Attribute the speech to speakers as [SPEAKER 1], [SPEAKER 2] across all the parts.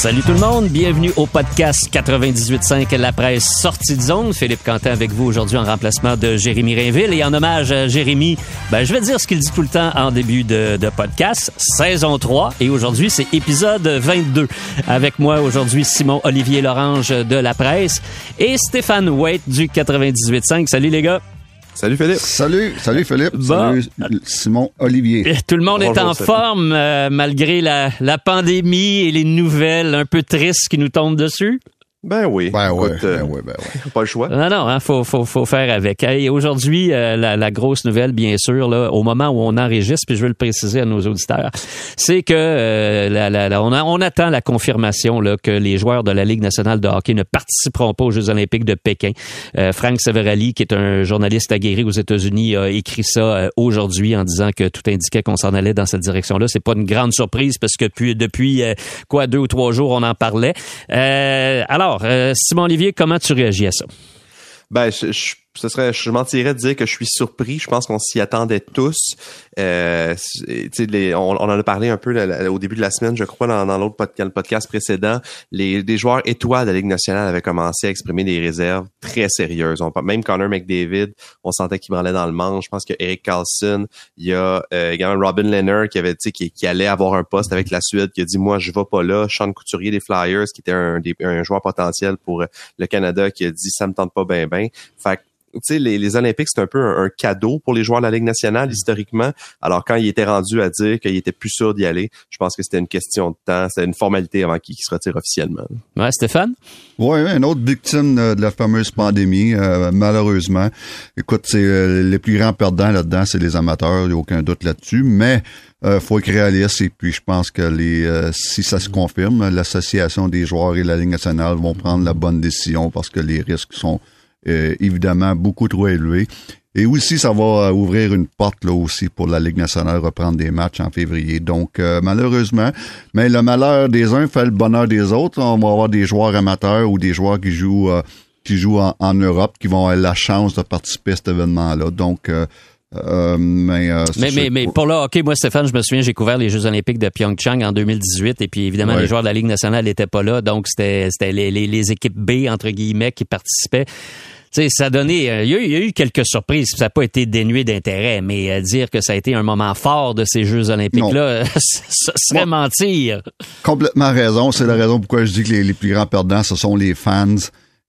[SPEAKER 1] Salut tout le monde, bienvenue au podcast 98.5 La Presse Sortie de zone. Philippe Quentin avec vous aujourd'hui en remplacement de Jérémy Rainville et en hommage à Jérémy, ben, je vais dire ce qu'il dit tout le temps en début de, podcast, saison 3 et aujourd'hui c'est épisode 22. Avec moi aujourd'hui Simon Olivier Lorange de La Presse et Stéphane Waite du 98.5. Salut les gars.
[SPEAKER 2] Salut Philippe.
[SPEAKER 3] Salut, salut Philippe.
[SPEAKER 1] Bon.
[SPEAKER 3] Salut Simon Olivier.
[SPEAKER 1] Tout le monde est en
[SPEAKER 2] salut.
[SPEAKER 1] forme euh, malgré la, la pandémie et les nouvelles un peu tristes qui nous tombent dessus?
[SPEAKER 2] Ben oui.
[SPEAKER 3] Ben
[SPEAKER 2] Écoute, euh,
[SPEAKER 3] ben ouais, ben ouais.
[SPEAKER 2] Pas le choix.
[SPEAKER 1] Non, non, hein, faut, faut, faut faire avec. Et aujourd'hui, euh, la, la grosse nouvelle, bien sûr, là, au moment où on enregistre, puis je veux le préciser à nos auditeurs, c'est que euh, la, la- la- on, a- on attend la confirmation là, que les joueurs de la Ligue nationale de hockey ne participeront pas aux Jeux olympiques de Pékin. Euh, Frank Severali, qui est un journaliste aguerri aux États-Unis, a écrit ça euh, aujourd'hui en disant que tout indiquait qu'on s'en allait dans cette direction-là. C'est pas une grande surprise parce que depuis, depuis euh, quoi deux ou trois jours, on en parlait. Euh, alors, euh, Simon Olivier, comment tu réagis à ça?
[SPEAKER 2] Ben, je, ce serait, je mentirais de dire que je suis surpris. Je pense qu'on s'y attendait tous. Euh, on, on en a parlé un peu au début de la semaine, je crois, dans, l'autre podcast, précédent. Les, joueurs étoiles de la Ligue nationale avaient commencé à exprimer des réserves très sérieuses. Même Connor McDavid, on sentait qu'il branlait dans le manche. Je pense que Eric Carlson, il y a euh, également Robin Leonard qui avait, qui, qui allait avoir un poste avec la Suède, qui a dit moi je vais pas là. Sean Couturier des Flyers, qui était un, joueur potentiel pour le Canada, qui a dit ça me tente pas ben ben. Fait sais, les, les Olympiques, c'est un peu un, un cadeau pour les joueurs de la Ligue nationale, historiquement. Alors, quand il était rendu à dire qu'il était plus sûr d'y aller, je pense que c'était une question de temps, c'était une formalité avant qu'il se retire officiellement.
[SPEAKER 1] Ouais, Stéphane?
[SPEAKER 3] Ouais, une autre victime de la fameuse pandémie, euh, malheureusement. Écoute, c'est euh, les plus grands perdants là-dedans, c'est les amateurs, il n'y a aucun doute là-dessus. Mais euh, faut être réaliste et puis je pense que les euh, si ça se confirme, l'association des joueurs et la Ligue nationale vont prendre la bonne décision parce que les risques sont euh, évidemment beaucoup trop élevés. Et aussi, ça va euh, ouvrir une porte là aussi pour la Ligue nationale reprendre des matchs en février. Donc, euh, malheureusement, mais le malheur des uns fait le bonheur des autres. On va avoir des joueurs amateurs ou des joueurs qui jouent qui jouent en, en Europe qui vont avoir la chance de participer à cet événement-là. Donc, euh, mais, euh,
[SPEAKER 1] Mais, mais, mais pour le hockey, moi, Stéphane, je me souviens, j'ai couvert les Jeux olympiques de Pyeongchang en 2018 et puis évidemment,
[SPEAKER 3] Ouais.
[SPEAKER 1] les joueurs de la Ligue nationale n'étaient pas là, donc c'était les, les, les équipes B, entre guillemets, qui participaient. Tu sais, ça a donné, euh, il y, a eu- il y a eu quelques surprises, ça n'a pas été dénué d'intérêt, mais dire que ça a été un moment fort de ces Jeux olympiques-là, ce serait
[SPEAKER 3] Moi-
[SPEAKER 1] mentir.
[SPEAKER 3] complètement raison. C'est la raison pourquoi je dis que les, les plus grands perdants, ce sont les fans.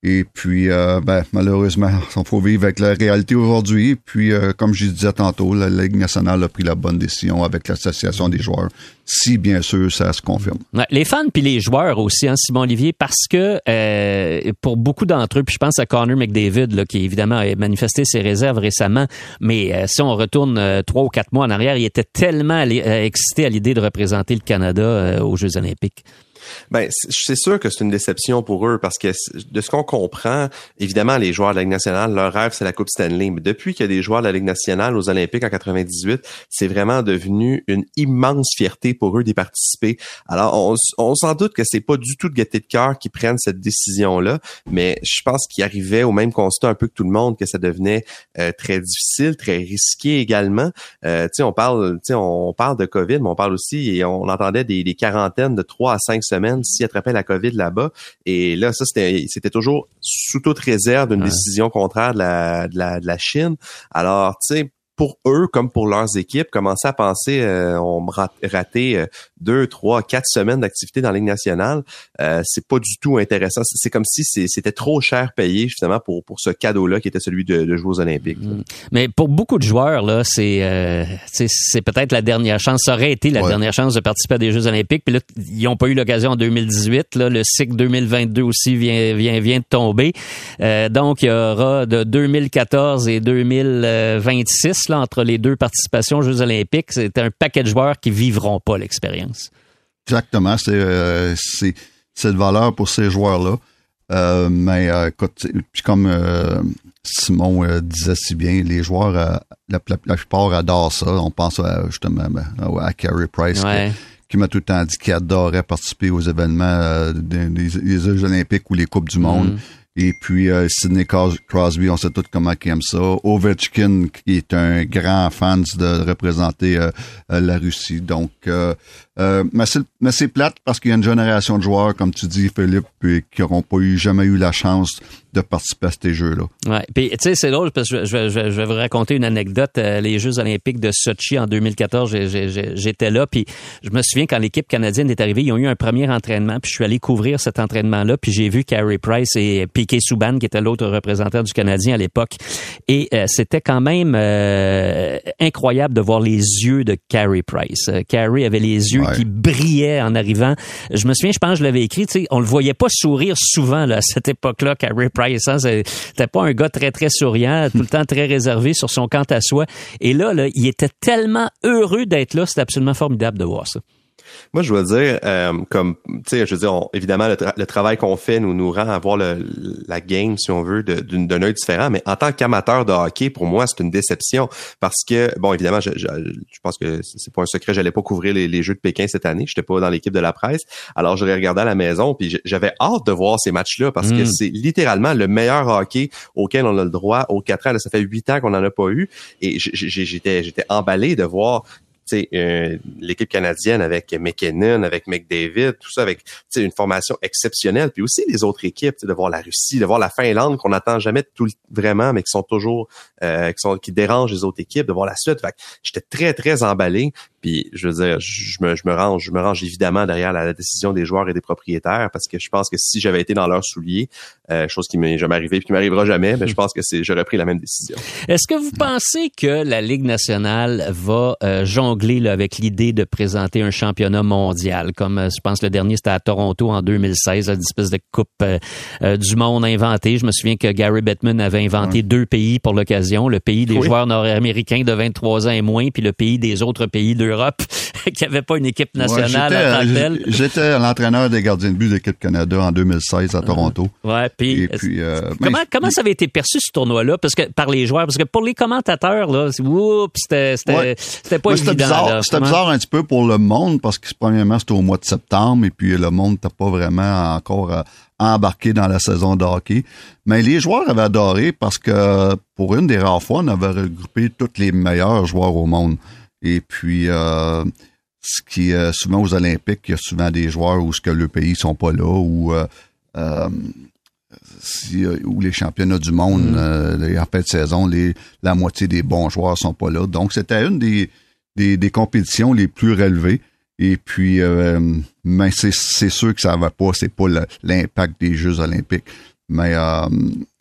[SPEAKER 3] Et puis, euh, ben, malheureusement, il faut vivre avec la réalité aujourd'hui. Puis, euh, comme je disais tantôt, la Ligue nationale a pris la bonne décision avec l'association des joueurs, si bien sûr ça se confirme.
[SPEAKER 1] Les fans puis les joueurs aussi, hein, Simon Olivier, parce que euh, pour beaucoup d'entre eux, puis je pense à Connor McDavid, là, qui évidemment a manifesté ses réserves récemment, mais euh, si on retourne trois ou quatre mois en arrière, il était tellement excité à l'idée de représenter le Canada aux Jeux olympiques.
[SPEAKER 2] Ben, c'est sûr que c'est une déception pour eux parce que de ce qu'on comprend, évidemment, les joueurs de la Ligue nationale, leur rêve, c'est la Coupe Stanley. Mais depuis qu'il y a des joueurs de la Ligue nationale aux Olympiques en 98, c'est vraiment devenu une immense fierté pour eux d'y participer. Alors, on, on s'en doute que c'est pas du tout de gaieté de cœur qui prennent cette décision-là, mais je pense qu'ils arrivaient au même constat un peu que tout le monde, que ça devenait euh, très difficile, très risqué également. Euh, on parle, on parle de COVID, mais on parle aussi, et on entendait des, des quarantaines de trois à 5 semaine attrapait la COVID là-bas. Et là, ça, c'était toujours sous toute réserve d'une décision contraire de la, de la, Chine. Alors, tu sais, pour eux comme pour leurs équipes, commencer à penser euh, on raté euh, deux, trois, quatre semaines d'activité dans la Ligue nationale, euh, c'est pas du tout intéressant. C'est comme si c'était trop cher payé justement pour pour ce cadeau-là qui était celui de, de jouer aux Olympiques.
[SPEAKER 1] Mm. Mais pour beaucoup de joueurs, là, c'est euh, c'est- c'est peut-être la dernière chance. Ça aurait été la
[SPEAKER 3] Ouais.
[SPEAKER 1] dernière chance de participer à des Jeux olympiques. Puis là, ils n'ont pas eu l'occasion en 2018. Là, le cycle 2022 aussi vient, vient, vient de tomber. Euh, donc, il y aura de 2014 et 2026, là, entre les deux participations aux Jeux olympiques, c'est un paquet de joueurs qui vivront pas l'expérience.
[SPEAKER 3] Exactement, c'est euh, de valeur pour ces joueurs-là. Euh, mais euh, écoute, puis comme euh, Simon disait si bien, les joueurs, la, la, la plupart adorent ça. On pense à, justement ben, à Carey Price,
[SPEAKER 1] Ouais.
[SPEAKER 3] qui, qui m'a tout le temps dit qu'il adorait participer aux événements des, des- des Jeux olympiques ou les Coupes du monde.
[SPEAKER 1] Mm.
[SPEAKER 3] Et puis euh, Sidney Crosby, on sait tous comment il aime ça. Ovechkin, qui est un grand fan de représenter euh, la Russie. Donc, euh, mais c'est plate parce qu'il y a une génération de joueurs, comme tu dis, Philippe, qui n'auront pas eu, jamais eu la chance de participer à ces Jeux-là.
[SPEAKER 1] Ouais. Puis, tu sais, c'est drôle parce que je, vais vous raconter une anecdote. Euh, les Jeux olympiques de Sochi en 2014, j'étais là. Puis, je me souviens quand l'équipe canadienne est arrivée, ils ont eu un premier entraînement. Puis, je suis allé couvrir cet entraînement-là. Puis, j'ai vu Carey Price et Piquet Souban, qui était l'autre représentant du Canadien à l'époque. Et euh, c'était quand même incroyable de voir les yeux de Carey Price. Carey avait les yeux qui brillait en arrivant. Je me souviens, je pense que je l'avais écrit, tu sais, on le voyait pas sourire souvent là, à cette époque-là, Carey Price. Hein, c'était pas un gars très, très souriant, tout le temps très réservé sur son quant à soi. Et là, là il était tellement heureux d'être là, c'était absolument formidable de voir ça.
[SPEAKER 2] Moi, je dois dire, euh, comme, tu sais, je veux dire, évidemment, le, travail qu'on fait nous nous rend à voir le, la game, si on veut, d'un œil différent. Mais en tant qu'amateur de hockey, pour moi, c'est une déception parce que, bon, évidemment, je, je, je pense que c'est pas un secret, j'allais pas couvrir les, Jeux de Pékin cette année. J'étais pas dans l'équipe de la presse. Alors, je regardé à la maison, puis j'avais hâte de voir ces matchs-là parce que hmm. c'est littéralement le meilleur hockey auquel on a le droit aux quatre ans. ça fait huit ans qu'on en a pas eu, et j'étais emballé de voir euh, l'équipe canadienne avec McKinnon, avec McDavid, tout ça avec une formation exceptionnelle. Puis aussi les autres équipes, de voir la Russie, de voir la Finlande qu'on n'attend jamais tout vraiment, mais qui sont toujours euh, qui sont qui dérangent les autres équipes, de voir la Suède. J'étais très très emballé. Puis je veux dire, je me, je me range, je me range évidemment derrière la, décision des joueurs et des propriétaires parce que je pense que si j'avais été dans leurs souliers, euh, chose qui m'est jamais arrivée et qui m'arrivera jamais, mais je pense que c'est j'aurais pris la même décision.
[SPEAKER 1] Est-ce que vous pensez que la Ligue nationale va euh, jongler là, avec l'idée de présenter un championnat mondial comme euh, je pense le dernier c'était à Toronto en 2016, une espèce de coupe euh, du monde inventée. Je me souviens que Gary Bettman avait inventé deux pays pour l'occasion, le pays des joueurs nord-américains de 23 ans et moins puis le pays des autres pays de Europe qui n'avait pas une équipe nationale à tant
[SPEAKER 3] telle. J'étais l'entraîneur des gardiens de but de l'équipe Canada en 2016 à Toronto.
[SPEAKER 1] Ouais, puis, euh, comment, comment ça avait été perçu ce tournoi-là? Parce que par les joueurs parce que pour les commentateurs là, c'était c'était pas évident.
[SPEAKER 3] C'était bizarre un petit peu pour le monde parce que premièrement c'était au mois de septembre et puis le monde n'était pas vraiment encore euh, embarqué dans la saison de hockey. Mais les joueurs avaient adoré parce que pour une des rares fois, on avait regroupé tous les meilleurs joueurs au monde. Et puis, euh, ce qui est souvent aux Olympiques, il y a souvent des joueurs où ce que le pays sont pas là, ou euh, si, les championnats du monde, mm. en fin de saison, les, la moitié des bons joueurs sont pas là. Donc, c'était une des, des, des, compétitions les plus relevées. Et puis, mais c'est sûr que ça va pas, c'est pas l'impact des Jeux olympiques. Mais euh,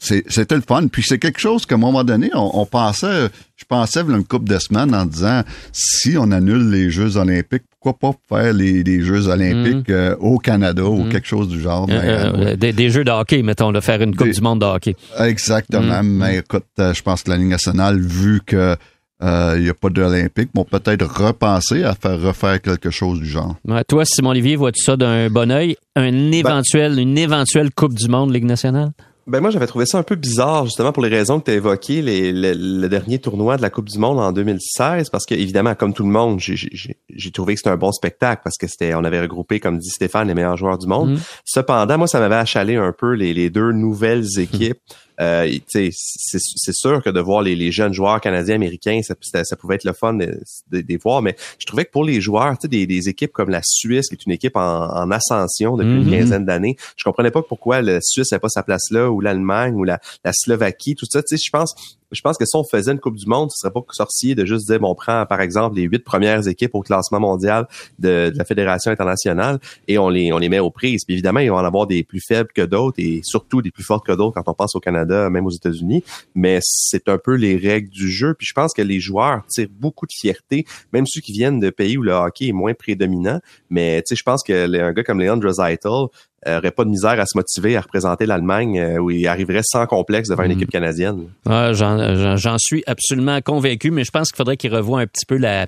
[SPEAKER 3] c'était le fun. Puis c'est quelque chose qu'à un moment donné, on, pensait, je pensais une couple de semaines en disant si on annule les Jeux olympiques, pourquoi pas faire les, Jeux olympiques mhm. euh, au Canada ou mhm. quelque chose du genre.
[SPEAKER 1] Euh, des, Jeux de hockey, mettons, de faire une Coupe du monde de hockey.
[SPEAKER 3] Exactement. Mhm. Mais écoute, je pense que la Ligue nationale, vu que il n'y a pas d'Olympique, vont peut-être repenser à faire refaire quelque chose du genre.
[SPEAKER 1] toi, Simon Olivier, vois-tu ça d'un bon oeil? Un ben éventuel, une éventuelle Coupe du Monde Ligue nationale?
[SPEAKER 2] Ben moi j'avais trouvé ça un peu bizarre justement pour les raisons que tu as évoquées les, le dernier tournoi de la Coupe du Monde en 2016 parce que évidemment comme tout le monde j'ai trouvé que c'était un bon spectacle parce que c'était on avait regroupé comme dit Stéphane les meilleurs joueurs du monde. Mm-hmm. Cependant moi ça m'avait achalé un peu les, les deux nouvelles équipes euh, c'est sûr que de voir les, les, jeunes joueurs canadiens, américains, ça, ça, pouvait être le fun de, voir, mais je trouvais que pour les joueurs, des, des équipes comme la Suisse, qui est une équipe en, ascension depuis une mm-hmm. quinzaine d'années, je comprenais pas pourquoi la Suisse n'avait pas sa place là, ou l'Allemagne, ou la, la Slovaquie, tout ça. Je pense je pense que si on faisait une Coupe du Monde, ce serait pas sorcier de juste dire, bon, on prend par exemple les huit premières équipes au classement mondial de, la Fédération internationale et on les, on les met aux prises. Puis évidemment, ils vont en avoir des plus faibles que d'autres et surtout des plus fortes que d'autres quand on pense au Canada, même aux États-Unis. Mais c'est un peu les règles du jeu. Puis je pense que les joueurs tirent beaucoup de fierté, même ceux qui viennent de pays où le hockey est moins prédominant. Mais tu sais, je pense que un gars comme Leon Draisaitl, euh, aurait pas de misère à se motiver à représenter l'Allemagne euh, où il arriverait sans complexe devant une mhm. équipe canadienne.
[SPEAKER 1] Ah, J'en suis absolument convaincu, mais je pense qu'il faudrait qu'il revoie un petit peu la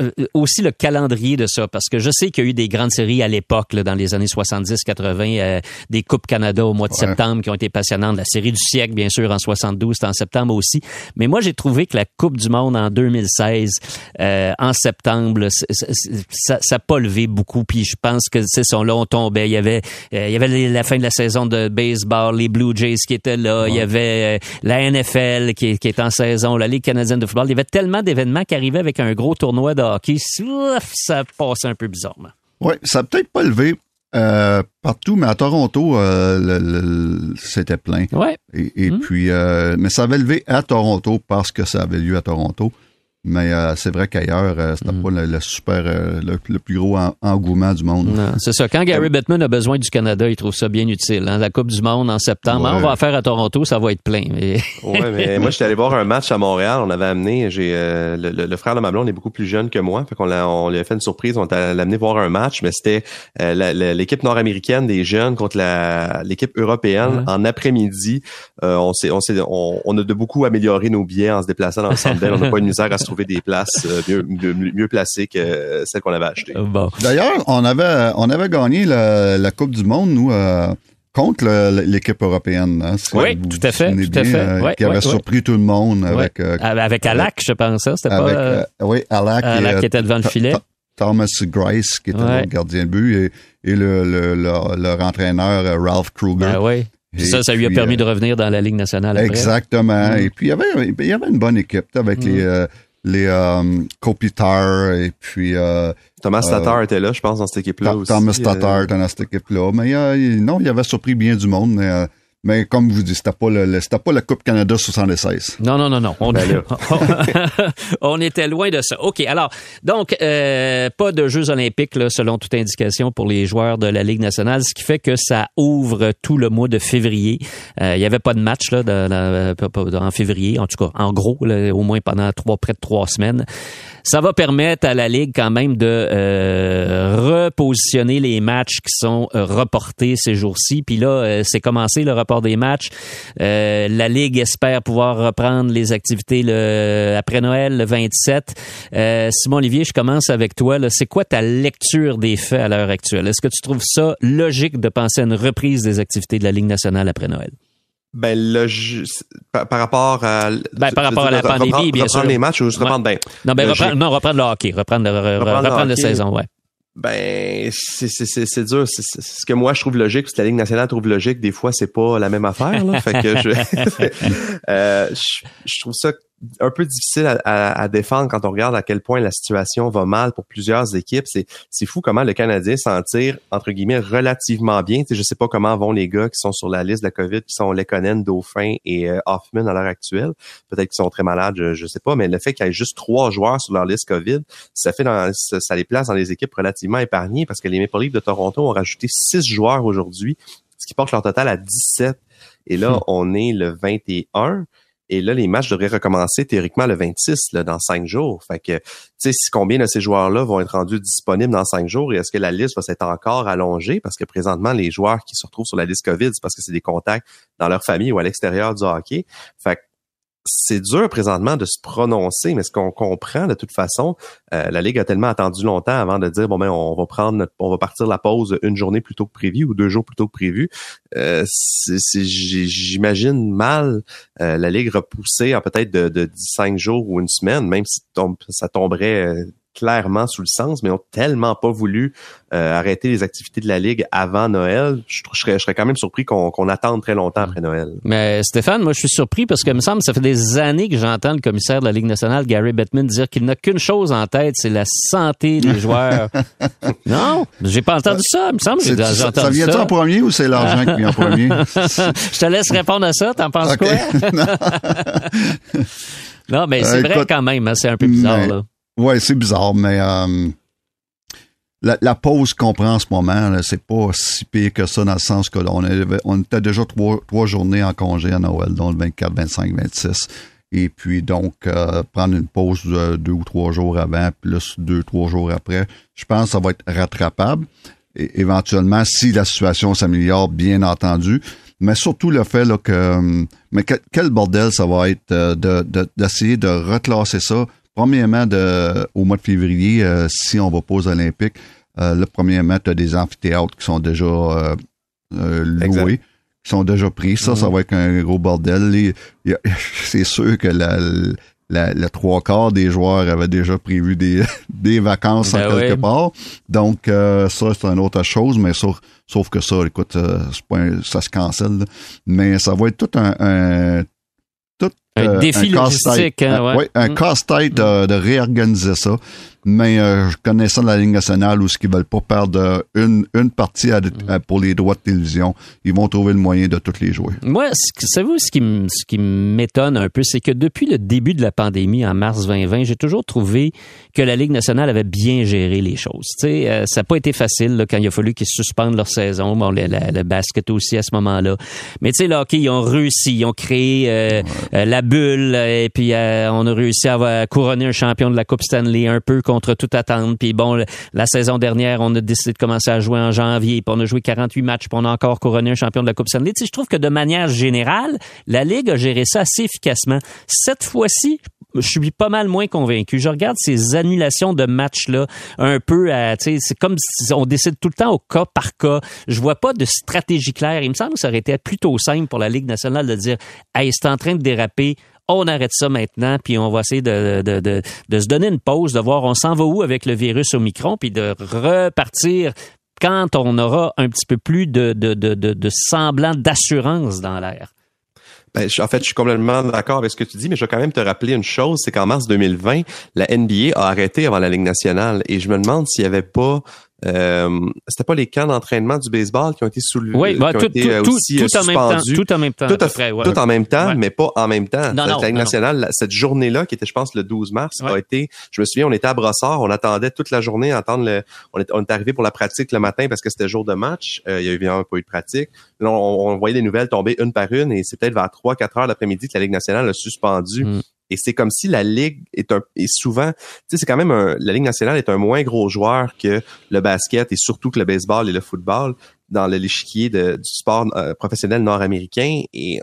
[SPEAKER 1] euh, aussi le calendrier de ça, parce que je sais qu'il y a eu des grandes séries à l'époque, dans les années 70-80, des Coupes Canada au mois de septembre qui ont été passionnantes, la série du siècle, bien sûr, en 72, c'était en septembre aussi. Mais moi, j'ai trouvé que la Coupe du Monde en 2016, en septembre, ça n'a pas levé beaucoup, puis je pense que c'est son là, on tombait. Il y avait il y avait la fin de la saison de baseball, les Blue Jays qui étaient là, il y avait la NFL qui, qui est en saison, la Ligue canadienne de football. Il y avait tellement d'événements qui arrivaient avec un gros tournoi de hockey. Ça passait un peu bizarrement.
[SPEAKER 3] Oui, ça n'a peut-être pas levé euh, partout, mais à Toronto, euh, c'était plein.
[SPEAKER 1] Ouais.
[SPEAKER 3] Et, hmm. puis, euh, mais ça avait levé à Toronto parce que ça avait lieu à Toronto. Mais euh, c'est vrai qu'ailleurs, euh, c'était mm. pas le, super, euh, le, plus gros engouement du monde.
[SPEAKER 1] c'est ça. Quand Gary Bettman a besoin du Canada, il trouve ça bien utile. Hein. La Coupe du Monde en septembre, on va faire à Toronto, ça va être plein.
[SPEAKER 2] Mais... ouais, mais moi, j'étais allé voir un match à Montréal. On avait amené, j'ai le, frère de ma blonde est beaucoup plus jeune que moi, fait qu'on on lui a fait une surprise. On l'a amené voir un match, mais c'était l'équipe nord-américaine des jeunes contre l'équipe européenne en après-midi. on, s'est, on, on, on, a de beaucoup amélioré nos billets en se déplaçant dans le centre On n'a pas une misère à se des places euh, mieux, placées que celles qu'on avait achetées.
[SPEAKER 3] D'ailleurs, on avait, on avait gagné la, Coupe du Monde, nous, euh, contre l'équipe européenne. Hein,
[SPEAKER 1] oui, tout à fait, tout à fait. Euh,
[SPEAKER 3] qui avait surpris tout le monde avec...
[SPEAKER 1] avec Alak, je pense, hein, c'était pas...
[SPEAKER 3] oui, Alak.
[SPEAKER 1] Alak qui était devant le filet.
[SPEAKER 3] Thomas Grice, qui était le gardien de but, et, le, le, leur, entraîneur Ralph Kruger.
[SPEAKER 1] Ah oui. ça, ça lui a permis de revenir dans la Ligue nationale après.
[SPEAKER 3] Exactement. Mm. Et puis, il y, avait, il y avait une bonne équipe avec mm. les, les euh, Kopitar et puis euh,
[SPEAKER 2] Thomas Tatar était là, je pense, dans cette équipe-là aussi.
[SPEAKER 3] Thomas Tatar euh. était dans cette équipe-là. Mais euh, non, il avait surpris bien du monde, mais euh, mais comme vous dites, c'était pas le, c'était pas la Coupe Canada 76.
[SPEAKER 1] Non, non, non, non. On, ben on était loin de ça. OK. Alors, donc, euh, pas de Jeux olympiques, là, selon toute indication, pour les joueurs de la Ligue nationale, ce qui fait que ça ouvre tout le mois de février. Euh, il y avait pas de match là, de, en février, en tout cas, en gros, au moins pendant trois, près de trois semaines. Ça va permettre à la Ligue quand même de euh, repositionner les matchs qui sont euh, reportés ces jours-ci. Puis là, euh, c'est commencé le report des matchs. la Ligue espère pouvoir reprendre les activités le, après Noël, le 27. Simon Olivier, je commence avec toi. C'est quoi ta lecture des faits à l'heure actuelle? Est-ce que tu trouves ça logique de penser à une reprise des activités de la Ligue nationale après Noël?
[SPEAKER 2] Ben là, par, rapport à
[SPEAKER 1] ben, par rapport à la pandémie,
[SPEAKER 2] reprendre,
[SPEAKER 1] bien
[SPEAKER 2] reprendre les matchs ou se reprendre ben
[SPEAKER 1] non ben reprendre, non reprendre le hockey, reprendre, reprendre, la saison, ouais.
[SPEAKER 2] Ben, c'est, c'est, c'est dur. C'est, ce que moi je trouve logique, ce que la Ligue nationale trouve logique, des fois c'est pas la même affaire. Là. fait que je, euh, je, je, trouve ça un peu difficile à, à, défendre quand on regarde à quel point la situation va mal pour plusieurs équipes. C'est, c'est fou comment le Canadien s'en tire, entre guillemets, relativement bien. Sais, je sais pas comment vont les gars qui sont sur la liste de la COVID, qui sont Lekonen, Dauphin et euh, Hoffman à l'heure actuelle. Peut-être qu'ils sont très malades, je, je sais pas, mais le fait qu'il y ait juste trois joueurs sur leur liste COVID, ça fait dans, ça, les place dans les équipes relativement épargnées parce que les Maple Leafs de Toronto ont rajouté six joueurs aujourd'hui, ce qui porte leur total à 17. Et là, hmm. on est le 21. Et là, les matchs devraient recommencer théoriquement le 26, là, dans cinq jours. Fait que, tu sais, combien de ces joueurs-là vont être rendus disponibles dans cinq jours et est-ce que la liste va s'être encore allongée? Parce que présentement, les joueurs qui se retrouvent sur la liste COVID, c'est parce que c'est des contacts dans leur famille ou à l'extérieur du hockey. Fait que, c'est dur présentement de se prononcer, mais ce qu'on comprend de toute façon, euh, la Ligue a tellement attendu longtemps avant de dire bon ben on va prendre on va partir la pause une journée plus tôt que prévu ou deux jours plus tôt que prévu. Euh, J'imagine mal euh, la Ligue repousser en peut-être de, de 5 jours ou une semaine, même si ça tomberait clairement sous le sens, mais ont tellement pas voulu euh, arrêter les activités de la Ligue avant Noël. Je, serais, je serais quand même surpris qu'on attende très longtemps après Noël.
[SPEAKER 1] Mais Stéphane, moi je suis surpris parce que il me semble que ça fait des années que j'entends le commissaire de la Ligue nationale, Gary Bettman, dire qu'il n'a qu'une chose en tête, c'est la santé des joueurs. non, j'ai pas entendu ça. Il me semble que j'ai entendu ça.
[SPEAKER 3] Ça vient en premier ou c'est l'argent qui vient en premier?
[SPEAKER 1] je te laisse répondre à ça. T'en penses quoi? non, mais c'est euh, vrai quand même. Hein, c'est un peu bizarre. là.
[SPEAKER 3] Ouais, c'est bizarre, mais euh, la, pause qu'on prend en ce moment, c'est pas si pire que ça dans le sens que on, on était déjà trois, trois journées en congé à Noël, donc le 24, 25, 26. Et puis donc euh, prendre une pause de deux ou trois jours avant, plus deux, trois jours après, je pense que ça va être rattrapable. Et, éventuellement, si la situation s'améliore, bien entendu. Mais surtout le fait là, que mais quel, bordel ça va être euh, de, d'essayer de reclasser ça Premièrement, de, au mois de février, euh, si on va pas aux Olympiques, euh, le premièrement, tu as des amphithéâtres qui sont déjà euh, loués, qui sont déjà pris. Ça, ça mm-hmm. va être un gros bordel. C'est sûr que la, le trois quarts des joueurs avaient déjà prévu des, des vacances
[SPEAKER 1] Ben
[SPEAKER 3] en quelque
[SPEAKER 1] oui.
[SPEAKER 3] part. Donc, euh, ça, c'est une autre chose, mais sauf, sauf que ça, écoute, euh, c'est pas un- ça se cancelle. là. Mais ça va être tout un, un tout,
[SPEAKER 1] Un
[SPEAKER 3] euh,
[SPEAKER 1] défi
[SPEAKER 3] casse-tête.
[SPEAKER 1] logistique, hein,
[SPEAKER 3] Un-
[SPEAKER 1] ouais.
[SPEAKER 3] oui, un
[SPEAKER 1] Mm.
[SPEAKER 3] casse-tête de, de réorganiser ça. Mais euh, je connais ça de la Ligue nationale où ce qu'ils veulent pas perdre une, une partie à-
[SPEAKER 1] Mm.
[SPEAKER 3] à- pour les droits de télévision. Ils vont trouver le moyen de toutes les jouer.
[SPEAKER 1] Moi, savez-vous ce qui, ce qui m'étonne un peu, c'est que depuis le début de la pandémie en mars 2020, j'ai toujours trouvé que la Ligue nationale avait bien géré les choses. Tu sais, euh, ça n'a pas été facile là, quand il a fallu qu'ils suspendent leur saison. Bon, le, le basket aussi à ce moment-là. Mais tu sais, le hockey, ils ont réussi. Ils ont créé euh, euh, la bulle et puis euh, on a réussi à, couronner un champion de la Coupe Stanley un peu contre toute attente. Puis bon, la saison dernière, on a décidé de commencer à jouer en janvier. Puis on a joué 48 matchs. Puis on a encore couronné un champion de la Coupe Stanley. Tu je trouve que de manière générale, la Ligue a géré ça assez efficacement. Cette fois-ci, suis pas mal moins convaincu. Je regarde ces annulations de matchs-là un peu à, sais, c'est comme si on décide tout le temps au cas par cas. Je vois pas de stratégie claire. Il me semble que ça aurait été plutôt simple pour la Ligue nationale de dire, hey, c'est en train de déraper. On arrête ça maintenant, puis on va essayer de, se donner une pause, de voir on s'en va où avec le virus Omicron, puis de repartir quand on aura un petit peu plus de semblant d'assurance dans l'air.
[SPEAKER 2] Ben, en fait, je suis complètement d'accord avec ce que tu dis, mais je vais quand même te rappeler une chose, c'est qu'en mars 2020, la NBA a arrêté avant la Ligue nationale. Et je me demande s'il y avait pas euh, c'était pas les camps d'entraînement du baseball qui ont été soulevés,
[SPEAKER 1] Oui, bah, tout,
[SPEAKER 2] été euh,
[SPEAKER 1] tout,
[SPEAKER 2] aussi
[SPEAKER 1] tout,
[SPEAKER 2] euh,
[SPEAKER 1] tout en même temps. Tout en même temps.
[SPEAKER 2] Tout,
[SPEAKER 1] à près, ouais.
[SPEAKER 2] tout en même temps,
[SPEAKER 1] Ouais.
[SPEAKER 2] mais pas en même temps.
[SPEAKER 1] Non,
[SPEAKER 2] La
[SPEAKER 1] non,
[SPEAKER 2] Ligue
[SPEAKER 1] non,
[SPEAKER 2] nationale, la- cette journée-là, qui était, je pense, le 12 mars, a été, je me souviens, on était à Brossard, on attendait toute la journée à attendre le, on est, on est arrivé pour la pratique le matin parce que c'était jour de match. Euh, il y a évidemment pas eu de pratique. Là, on, on voyait les nouvelles tomber une par une et c'est peut-être vers 3, 4 heures l'après-midi que la Ligue nationale a suspendu.
[SPEAKER 1] Mm.
[SPEAKER 2] Et c'est comme si la Ligue est un, est souvent, tu sais, c'est quand même un, la Ligue nationale est un moins gros joueur que le basket et surtout que le baseball et le football dans le- l'échiquier du sport euh, professionnel nord-américain et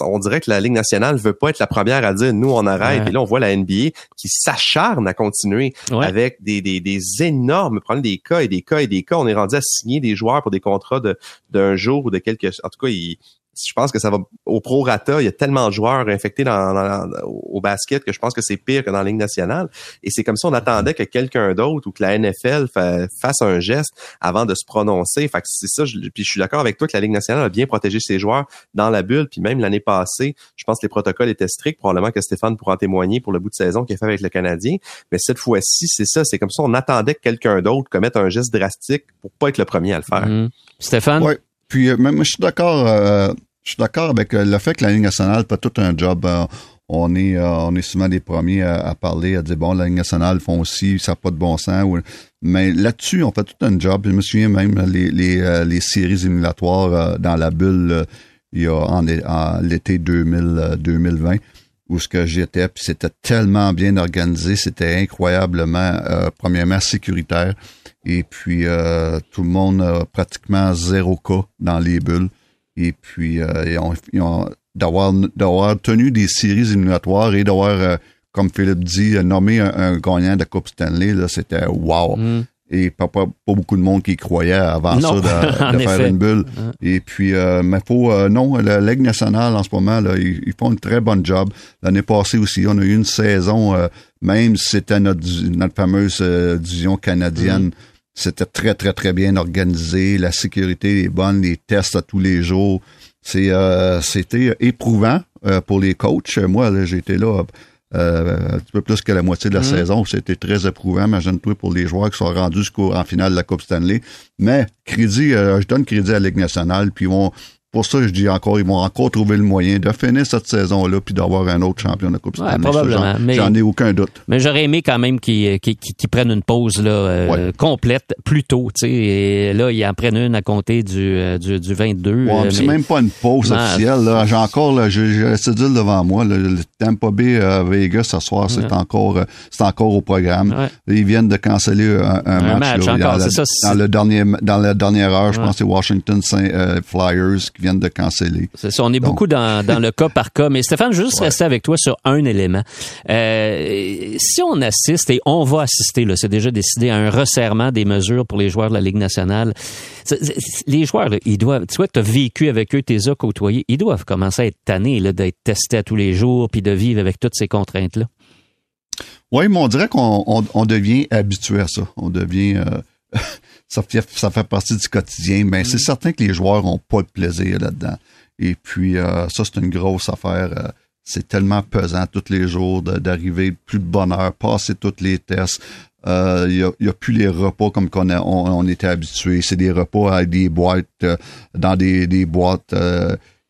[SPEAKER 2] on, on dirait que la Ligue nationale veut pas être la première à dire nous on arrête
[SPEAKER 1] Ouais.
[SPEAKER 2] et là on voit la NBA qui s'acharne à continuer
[SPEAKER 1] Ouais.
[SPEAKER 2] avec des, des, des énormes problèmes des cas et des cas et des cas on est rendu à signer des joueurs pour des contrats de d'un jour ou de quelques en tout cas il je pense que ça va au prorata. Il y a tellement de joueurs infectés dans, dans- au basket que je pense que c'est pire que dans la Ligue nationale. Et c'est comme si on attendait que quelqu'un d'autre ou que la NFL fa- fasse un geste avant de se prononcer. Fait que c'est ça. Je, puis je suis d'accord avec toi que la Ligue nationale a bien protégé ses joueurs dans la bulle. Puis même l'année passée, je pense que les protocoles étaient stricts. Probablement que Stéphane pourra en témoigner pour le bout de saison qu'il a fait avec le Canadien. Mais cette fois-ci, c'est ça. C'est comme si on attendait que quelqu'un d'autre commette un geste drastique pour pas être le premier à le faire.
[SPEAKER 1] Mhm. Stéphane?
[SPEAKER 3] Ouais. Puis, euh, même, je suis d'accord. euh, je suis d'accord avec euh, le fait que la Ligue nationale fait tout un job. euh, on est, euh, on est souvent les premiers à, parler, à dire bon, la Ligue nationale font aussi, ça n'a pas de bon sens. mais là-dessus, on fait tout un job. Je me souviens même les, les, séries éliminatoires euh, dans la bulle il y a en, l'été 2000, euh, 2020 où ce que j'étais, puis c'était tellement bien organisé, c'était incroyablement, premièrement sécuritaire, et puis tout le monde a pratiquement zéro cas dans les bulles, et puis euh, d'avoir d'avoir tenu des séries éliminatoires et d'avoir, euh, comme Philippe dit, euh, nommé un, un gagnant de Coupe Stanley, là, c'était wow.
[SPEAKER 1] Mhm.
[SPEAKER 3] Et pas, pas, pas beaucoup de monde qui croyait avant
[SPEAKER 1] Non,
[SPEAKER 3] ça de, faire
[SPEAKER 1] effet.
[SPEAKER 3] une bulle. Et puis, euh, mais faut, euh, non, la Ligue nationale en ce moment, là, ils, ils font une très bonne job. L'année passée aussi, on a eu une saison, euh, même si c'était notre, notre fameuse division canadienne, c'était très, très, très bien organisé. La sécurité est bonne, les tests à tous les jours. C'est, euh, c'était éprouvant euh, pour les coachs. Moi, là, j'ai été là euh, un petit peu plus que la moitié de la
[SPEAKER 1] Mhm.
[SPEAKER 3] saison. C'était très éprouvant, imagine-toi, pour les joueurs qui sont rendus jusqu'en finale de la Coupe Stanley. Mais crédit, euh, je donne crédit à la Ligue nationale, puis ils vont, pour ça, je dis encore, ils vont encore trouver le moyen de finir cette saison-là, puis d'avoir un autre champion de la Coupe
[SPEAKER 1] Ouais,
[SPEAKER 3] Stanley.
[SPEAKER 1] probablement,
[SPEAKER 3] j'en- ai aucun doute.
[SPEAKER 1] Mais j'aurais aimé quand même qu'ils qu'ils prennent une pause là, euh,
[SPEAKER 3] Ouais.
[SPEAKER 1] complète plus tôt. Et là, ils en prennent une à compter du, euh, du, du 22.
[SPEAKER 3] Ouais,
[SPEAKER 1] euh,
[SPEAKER 3] mais c'est même pas une pause
[SPEAKER 1] Non,
[SPEAKER 3] officielle. J'ai encore, j'ai le cédule devant moi. là, le Tampa Bay euh, Vegas ce soir, c'est encore, euh, c'est encore au programme. Ils viennent de canceller un, un
[SPEAKER 1] Un
[SPEAKER 3] match,
[SPEAKER 1] match
[SPEAKER 3] là,
[SPEAKER 1] encore,
[SPEAKER 3] dans, la,
[SPEAKER 1] ça,
[SPEAKER 3] dans le dernier, dans la dernière heure. Je pense que c'est Washington Saint- euh, Flyers qui viennent de canceller.
[SPEAKER 1] C'est ça, on est beaucoup dans, dans le cas par cas. Mais Stéphane, je veux juste rester avec toi sur un élément. Euh, si on assiste, et on va assister, là, c'est déjà décidé, à un resserrement des mesures pour les joueurs de la Ligue nationale, les joueurs, là, ils doivent, tu vois, tu as vécu avec eux, tes as côtoyés, ils doivent commencer à être tannés d'être testés à tous les jours puis de vivre avec toutes ces contraintes-là.
[SPEAKER 3] Oui, mais on dirait qu'on on, devient habitué à ça. On devient... Euh, ça, fait, ça fait partie du quotidien, mais c'est mm. certain que les joueurs n'ont pas de plaisir là-dedans. Et puis, euh, ça, c'est une grosse affaire. Euh, c'est tellement pesant tous les jours d'arriver plus de bonheur, passer tous les tests. Il euh, n'y a, plus les repas comme qu'on on, était habitué. C'est des repas avec des boîtes, dans des, des boîtes.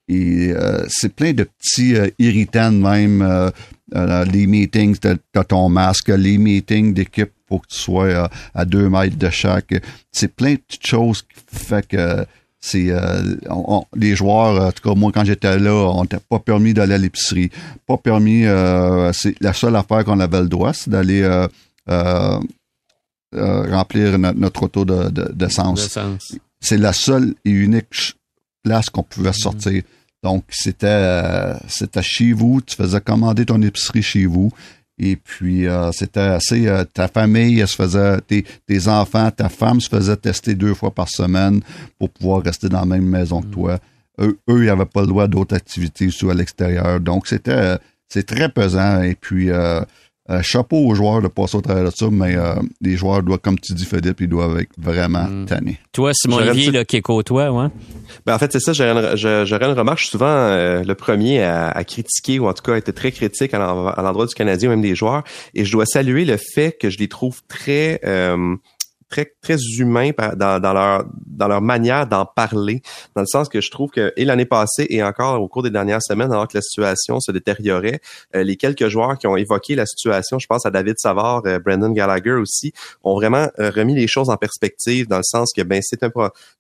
[SPEAKER 3] et c'est plein de petits irritants même. Les meetings, de ton masque, les meetings d'équipe faut que tu sois à, deux mètres de chaque. C'est plein de petites choses qui fait que c'est euh, les joueurs, en tout cas moi quand j'étais là, on n'était pas permis d'aller à l'épicerie, pas permis. Euh, c'est la seule affaire qu'on avait le droit, c'est d'aller euh, remplir notre, auto d'essence. De, c'est la seule et unique place qu'on pouvait mm-hmm. sortir. Donc c'était c'était chez vous, tu faisais commander ton épicerie chez vous et puis, euh, c'était assez. Euh, ta famille, elle se faisait. Tes, tes, enfants, ta femme se faisait tester deux fois par semaine pour pouvoir rester dans la même maison que mm. toi. Eux, eux ils n'avaient pas le droit d'autres activités ou à l'extérieur. Donc, c'était. Euh, c'est très pesant. Et puis, euh, chapeau aux joueurs de passer au travers de ça, mais euh, les joueurs doivent, comme tu dis, Philippe, ils doivent être vraiment mm. tannés.
[SPEAKER 1] Toi, Simon Olivier, là, qui est toi, ouais?
[SPEAKER 2] Ben, en fait, c'est ça, j'aurais une, remarque. Je suis souvent euh, le premier à, critiquer, ou en tout cas, à être très critique à l'endroit du Canadien, même des joueurs. Et je dois saluer le fait que je les trouve très très très humains dans, dans leur dans leur manière d'en parler dans le sens que je trouve que et l'année passée et encore au cours des dernières semaines alors que la situation se détériorait euh, les quelques joueurs qui ont évoqué la situation je pense à David Savard euh, Brandon Gallagher aussi ont vraiment euh, remis les choses en perspective dans le sens que ben c'est un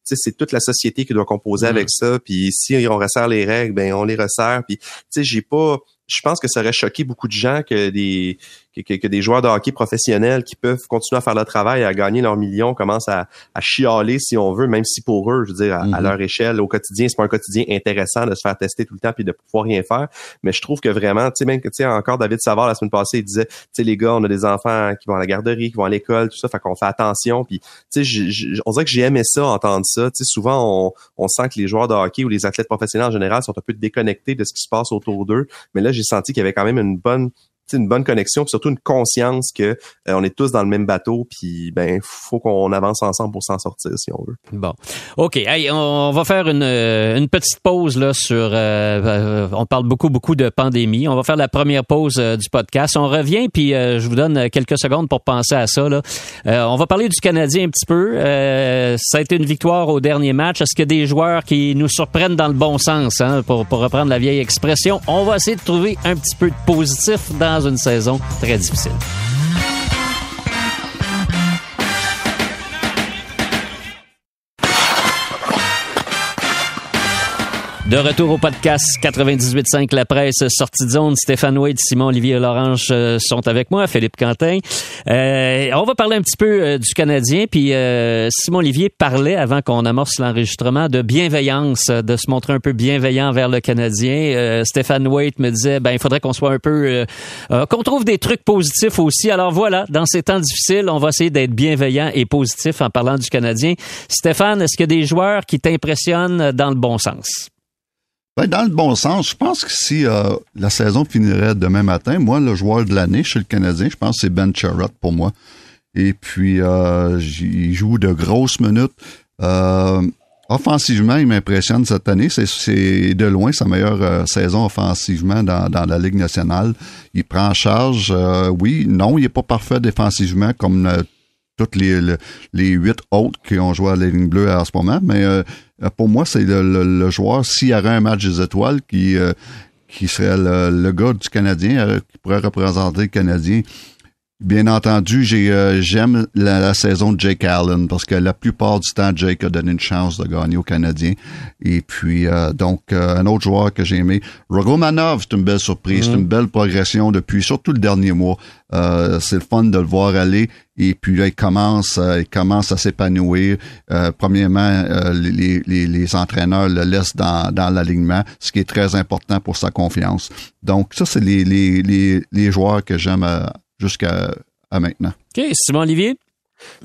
[SPEAKER 2] c'est toute la société qui doit composer mm-hmm. avec ça puis si on resserre les règles ben on les resserre puis tu sais j'ai pas je pense que ça aurait choqué beaucoup de gens que des que, des joueurs de hockey professionnels qui peuvent continuer à faire le travail, à gagner leurs millions, commencent à, à chialer si on veut, même si pour eux, je veux dire, à, mm-hmm. leur échelle, au quotidien, c'est pas un quotidien intéressant de se faire tester tout le temps puis de pouvoir rien faire. Mais je trouve que vraiment, tu sais, même que tu sais, encore David Savard la semaine passée, il disait, tu sais, les gars, on a des enfants qui vont à la garderie, qui vont à l'école, tout ça, fait qu'on fait attention. Puis, tu sais, on dirait que j'ai aimé ça, entendre ça. Tu sais, souvent, on, on sent que les joueurs de hockey ou les athlètes professionnels en général sont un peu déconnectés de ce qui se passe autour d'eux. Mais là, j'ai senti qu'il y avait quand même une bonne une bonne connexion, puis surtout une conscience que euh, on est tous dans le même bateau, puis ben faut qu'on avance ensemble pour s'en sortir si on veut.
[SPEAKER 1] Bon, ok, hey, on va faire une, euh, une petite pause là sur. Euh, on parle beaucoup beaucoup de pandémie. On va faire la première pause du podcast. On revient, puis je vous donne quelques secondes pour penser à ça. Là. on va parler du Canadien un petit peu. ça a été une victoire au dernier match. Est-ce qu'il y a des joueurs qui nous surprennent dans le bon sens, hein, pour, pour reprendre la vieille expression? On va essayer de trouver un petit peu de positif dans une saison très difficile. De retour au podcast 98.5 La Presse, sortie de zone. Stéphane Wade, Simon-Olivier Lorange euh, sont avec moi, Philippe Quentin. Euh, on va parler un petit peu euh, du Canadien. Puis Simon-Olivier parlait, avant qu'on amorce l'enregistrement, de bienveillance, de se montrer un peu bienveillant vers le Canadien. Stéphane Wade me disait, ben il faudrait qu'on soit un peu... qu'on trouve des trucs positifs aussi. Alors voilà, dans ces temps difficiles, on va essayer d'être bienveillant et positif en parlant du Canadien. Stéphane, est-ce qu'il y a des joueurs qui t'impressionnent dans le bon sens?
[SPEAKER 3] Ben, dans le bon sens, je pense que si euh, la saison finirait demain matin, moi, le joueur de l'année chez le Canadien, je pense que c'est Ben Charrot pour moi. Et puis, euh, il joue de grosses minutes. Euh, offensivement, il m'impressionne cette année. C'est de loin sa meilleure saison offensivement dans, dans, la Ligue nationale. Il prend en charge, oui, non, il n'est pas parfait défensivement comme toutes les, les huit autres qui ont joué à la ligne bleue à ce moment, mais euh, pour moi, c'est le, joueur, s'il y avait un match des étoiles qui, euh, qui serait le, gars du Canadien, euh, qui pourrait représenter le Canadien, Bien entendu, j'ai euh, j'aime la, saison de Jake Allen parce que la plupart du temps, Jake a donné une chance de gagner aux Canadiens. Et puis euh, donc euh, un autre joueur que j'ai aimé, Rogomanov, c'est une belle surprise, c'est mm-hmm. une belle progression depuis surtout le dernier mois. c'est le fun de le voir aller. Et puis là, il commence, il commence à s'épanouir. premièrement, les, les, les, entraîneurs le laissent dans, dans l'alignement, ce qui est très important pour sa confiance. Donc ça, c'est les, les, les, les joueurs que j'aime jusqu'à maintenant.
[SPEAKER 1] OK. Simon Olivier?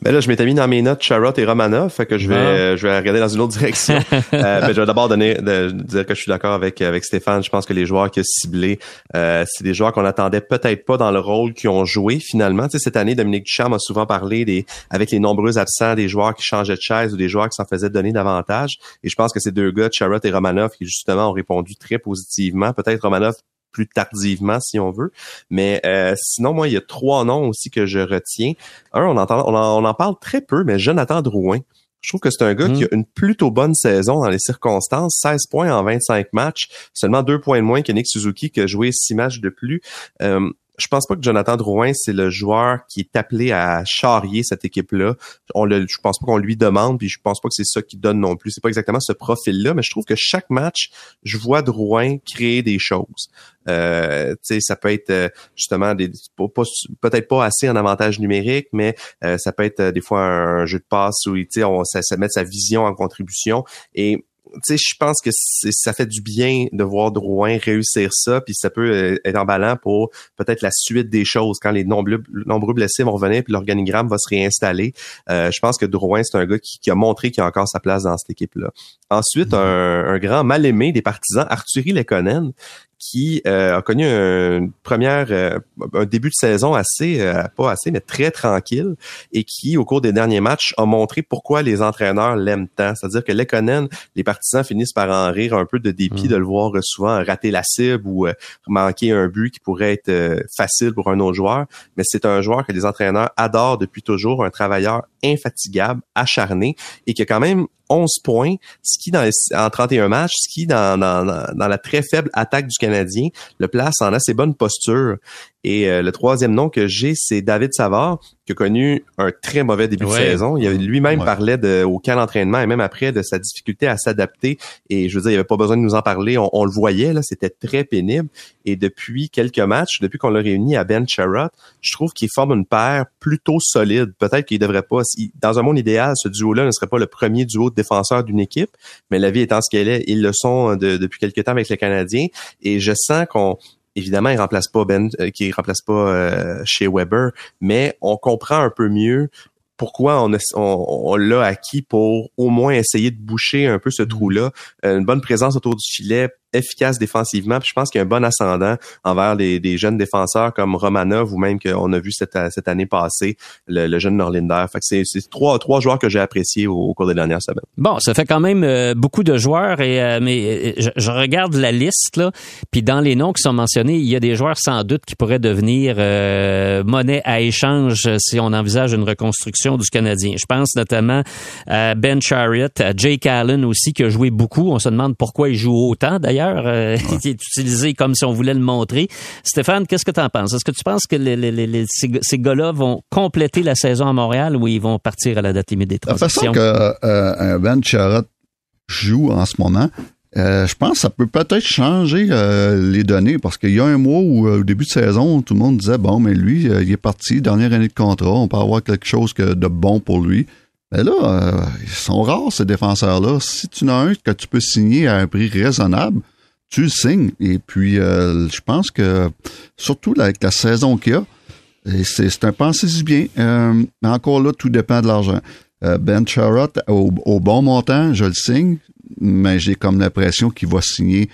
[SPEAKER 2] Ben là, je m'étais mis dans mes notes Charrot et Romanov, fait que je vais, ah. je vais regarder dans une autre direction. euh, ben, je vais d'abord donner, de, dire que je suis d'accord avec avec Stéphane. Je pense que les joueurs qui ont ciblé, euh, c'est des joueurs qu'on attendait peut-être pas dans le rôle qu'ils ont joué finalement. Tu sais, cette année, Dominique Duchamp a souvent parlé des, avec les nombreux absents, des joueurs qui changeaient de chaise ou des joueurs qui s'en faisaient donner davantage. Et je pense que ces deux gars, Charrot et Romanov, qui justement ont répondu très positivement. Peut-être Romanov plus tardivement, si on veut. Mais euh, sinon, moi, il y a trois noms aussi que je retiens. Un, on, entend, on, en, parle très peu, mais Jonathan Drouin. Je trouve que c'est un gars qui a une plutôt bonne saison dans les circonstances. 16 points en 25 matchs, seulement deux points de moins que Nick Suzuki qui a joué six matchs de plus. Euh, je pense pas que Jonathan Drouin, c'est le joueur qui est appelé à charrier cette équipe-là. On le, je pense pas qu'on lui demande, puis je pense pas que c'est ça qui donne non plus. C'est pas exactement ce profil-là, mais je trouve que chaque match, je vois Drouin créer des choses. Euh, ça peut être euh, justement des peut-être pas assez en avantage numérique, mais euh, ça peut être euh, des fois un, jeu de passe où on, ça, ça met sa vision en contribution. Et sais, je pense que ça fait du bien de voir Drouin réussir ça, puis ça peut euh, être emballant pour peut-être la suite des choses quand les nombreux, nombreux blessés vont revenir puis l'organigramme va se réinstaller. Euh, je pense que Drouin, c'est un gars qui, a montré qu'il a encore sa place dans cette équipe-là. Ensuite, mm-hmm. un, un, grand mal-aimé des partisans, Arthurie Lekonen, qui euh, a connu une première, euh, un début de saison assez, euh, pas assez, mais très tranquille, et qui, au cours des derniers matchs, a montré pourquoi les entraîneurs l'aiment tant. C'est-à-dire que Lekonen, les partisans finissent par en rire un peu de dépit mm. de le voir souvent rater la cible ou manquer un but qui pourrait être facile pour un autre joueur. Mais c'est un joueur que les entraîneurs adorent depuis toujours, un travailleur infatigable, acharné, et qui a quand même 11 points, ce qui dans en 31 matchs, ce qui dans, dans, dans la très faible attaque du Canadien le place en assez bonne posture. Et euh, le troisième nom que j'ai, c'est David Savard, qui a connu un très mauvais début de saison. Il lui-même parlait de, au camp d'entraînement et même après de sa difficulté à s'adapter. Et je veux dire, il avait pas besoin de nous en parler. On, le voyait, là, c'était très pénible. Et depuis quelques matchs, depuis qu'on l'a réuni à Ben Charrot, je trouve qu'il forme une paire plutôt solide. Peut-être qu'il devrait pas, dans un monde idéal, ce duo-là ne serait pas le premier duo de défenseurs d'une équipe, mais la vie étant ce qu'elle est, ils le sont depuis quelques temps avec les Canadiens. Et je sens qu'on évidemment, il remplace pas Ben, euh, qui remplace pas euh, chez Weber, mais on comprend un peu mieux pourquoi on, on, l'a acquis pour au moins essayer de boucher un peu ce mm. trou-là. Euh, une bonne présence autour du filet, efficace défensivement. Puis je pense qu'il y a un bon ascendant envers des jeunes défenseurs comme Romanov ou même qu'on a vu cette, cette année passée, le, jeune Norlinder. Fait que c'est, trois, trois joueurs que j'ai appréciés au, cours des dernières semaines.
[SPEAKER 1] Bon, ça fait quand même euh, beaucoup de joueurs et euh, mais euh, je, regarde la liste là, puis dans les noms qui sont mentionnés, il y a des joueurs sans doute qui pourraient devenir monnaie à échange si on envisage une reconstruction du Canadien. Je pense notamment à Ben Chariot, à Jake Allen aussi qui a joué beaucoup. On se demande pourquoi il joue autant d'ailleurs euh, qui est utilisé comme si on voulait le montrer. Stéphane, qu'est-ce que tu en penses? Est-ce que tu penses que les, ces, gars-là vont compléter la saison à Montréal ou ils vont partir à la date limite des
[SPEAKER 3] transitions? La façon que euh, Ben Charrot joue en ce moment, euh, je pense que ça peut peut-être changer les données parce qu'il y a un mois où, au début de saison, tout le monde disait bon, mais lui, il est parti, dernière année de contrat, on peut avoir quelque chose de bon pour lui. Mais là, ils sont rares ces défenseurs-là. Si tu en as un que tu peux signer à un prix raisonnable, tu le signes. Et puis, euh, je pense que, surtout avec la saison qu'il y a, c'est un pensée bien. Euh, encore là, tout dépend de l'argent. Euh, ben Charrot, au, bon montant, je le signe, mais j'ai comme l'impression qu'il va signer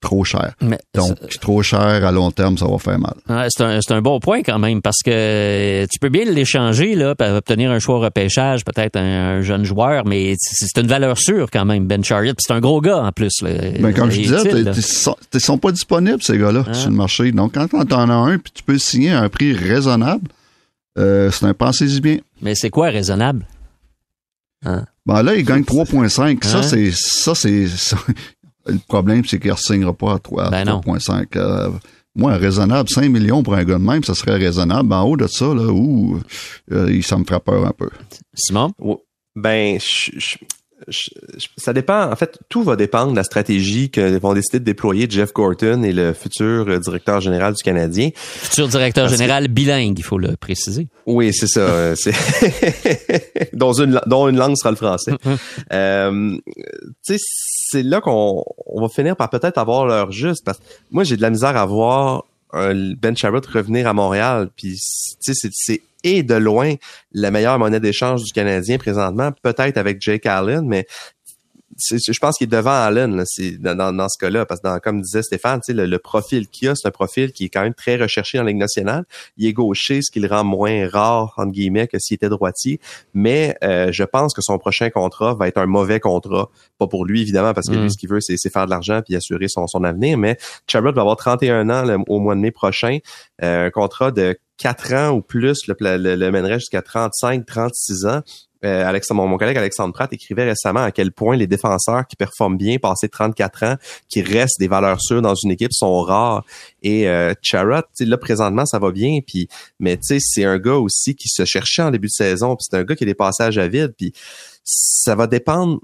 [SPEAKER 3] trop cher. Donc, trop cher à long terme, ça va faire mal.
[SPEAKER 1] c'est un, un, bon point quand même parce que tu peux bien l'échanger là, pour obtenir un choix repêchage, peut-être un, jeune joueur, mais c'est une valeur sûre quand même, Ben Chariot. C'est un gros gars en plus. Là,
[SPEAKER 3] ben, comme je disais, ils sont, pas disponibles ces gars-là sur le marché. Donc, quand tu en as un puis tu peux signer à un prix raisonnable, euh, c'est un pensez-y bien.
[SPEAKER 1] Mais c'est quoi raisonnable?
[SPEAKER 3] Hein? Ben là, il gagne 3.5. Ça, hein? c'est ça, c'est le problème, c'est qu'il ne signera pas à 3.5. Ben moi, raisonnable, 5 millions pour un gars de même, ça serait raisonnable. En haut de ça, là, où euh, ça me ferait peur un peu.
[SPEAKER 1] Simon?
[SPEAKER 2] Ben, je, je, ça dépend. En fait, tout va dépendre de la stratégie que vont décider de déployer Jeff Gorton et le futur euh, directeur général du Canadien.
[SPEAKER 1] Futur directeur général bilingue, il faut le préciser.
[SPEAKER 2] Oui, c'est ça. Euh, dont une dont une langue sera le français. euh, tu sais, c'est là qu'on on va finir par peut-être avoir l'heure juste. Parce que moi, j'ai de la misère à voir Ben Sherrod revenir à Montréal. Puis, tu sais, c'est et de loin la meilleure monnaie d'échange du Canadien présentement, peut-être avec Jake Allen, mais je pense qu'il est devant Allen là, dans, dans, ce cas-là, parce que dans, comme disait Stéphane, le, le profil qu'il a, c'est un profil qui est quand même très recherché dans la Ligue nationale. Il est gaucher, ce qui le rend moins rare, entre guillemets, que s'il était droitier. Mais euh, je pense que son prochain contrat va être un mauvais contrat. Pas pour lui, évidemment, parce que lui, mm. ce qu'il veut, c'est faire de l'argent puis assurer son, son avenir. Mais Chabot va avoir 31 ans au mois de mai prochain. Euh, un contrat de 4 ans ou plus le, le, le mènerait jusqu'à 35, 36 ans. Euh, mon, collègue Alexandre Pratt écrivait récemment à quel point les défenseurs qui performent bien, passés 34 ans, qui restent des valeurs sûres dans une équipe, sont rares. Et euh, là présentement ça va bien, puis mais tu sais c'est un gars aussi qui se cherchait en début de saison, puis c'est un gars qui a des passages à vide, ça va dépendre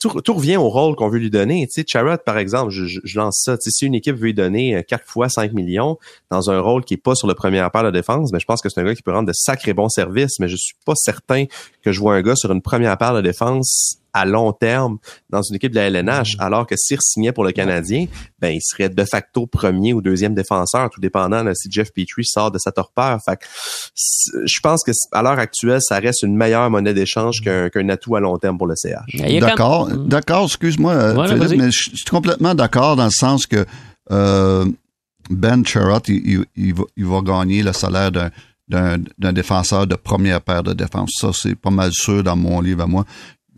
[SPEAKER 2] tout, revient au rôle qu'on veut lui donner. Tu sais, Charrot, par exemple, je, lance ça. Tu sais, si une équipe veut lui donner 4 euh, fois 5 millions dans un rôle qui est pas sur le premier paire de défense, mais ben, je pense que c'est un gars qui peut rendre de sacrés bons services, mais je suis pas certain que je vois un gars sur une première paire de défense à long terme dans une équipe de la LNH, mm. alors que s'il signait pour le Canadien, ben il serait de facto premier ou deuxième défenseur, tout dépendant de si Jeff Petrie sort de sa torpeur. Fait je pense que à l'heure actuelle, ça reste une meilleure monnaie d'échange qu'un qu'un atout à long terme pour le CH.
[SPEAKER 3] D'accord, d'accord, excuse-moi, euh, Philippe, mais je suis complètement d'accord dans le sens que euh, Ben Charrot, il, il, va, il va gagner le salaire d'un d'un défenseur de première paire de défense. Ça, c'est pas mal sûr dans mon livre à moi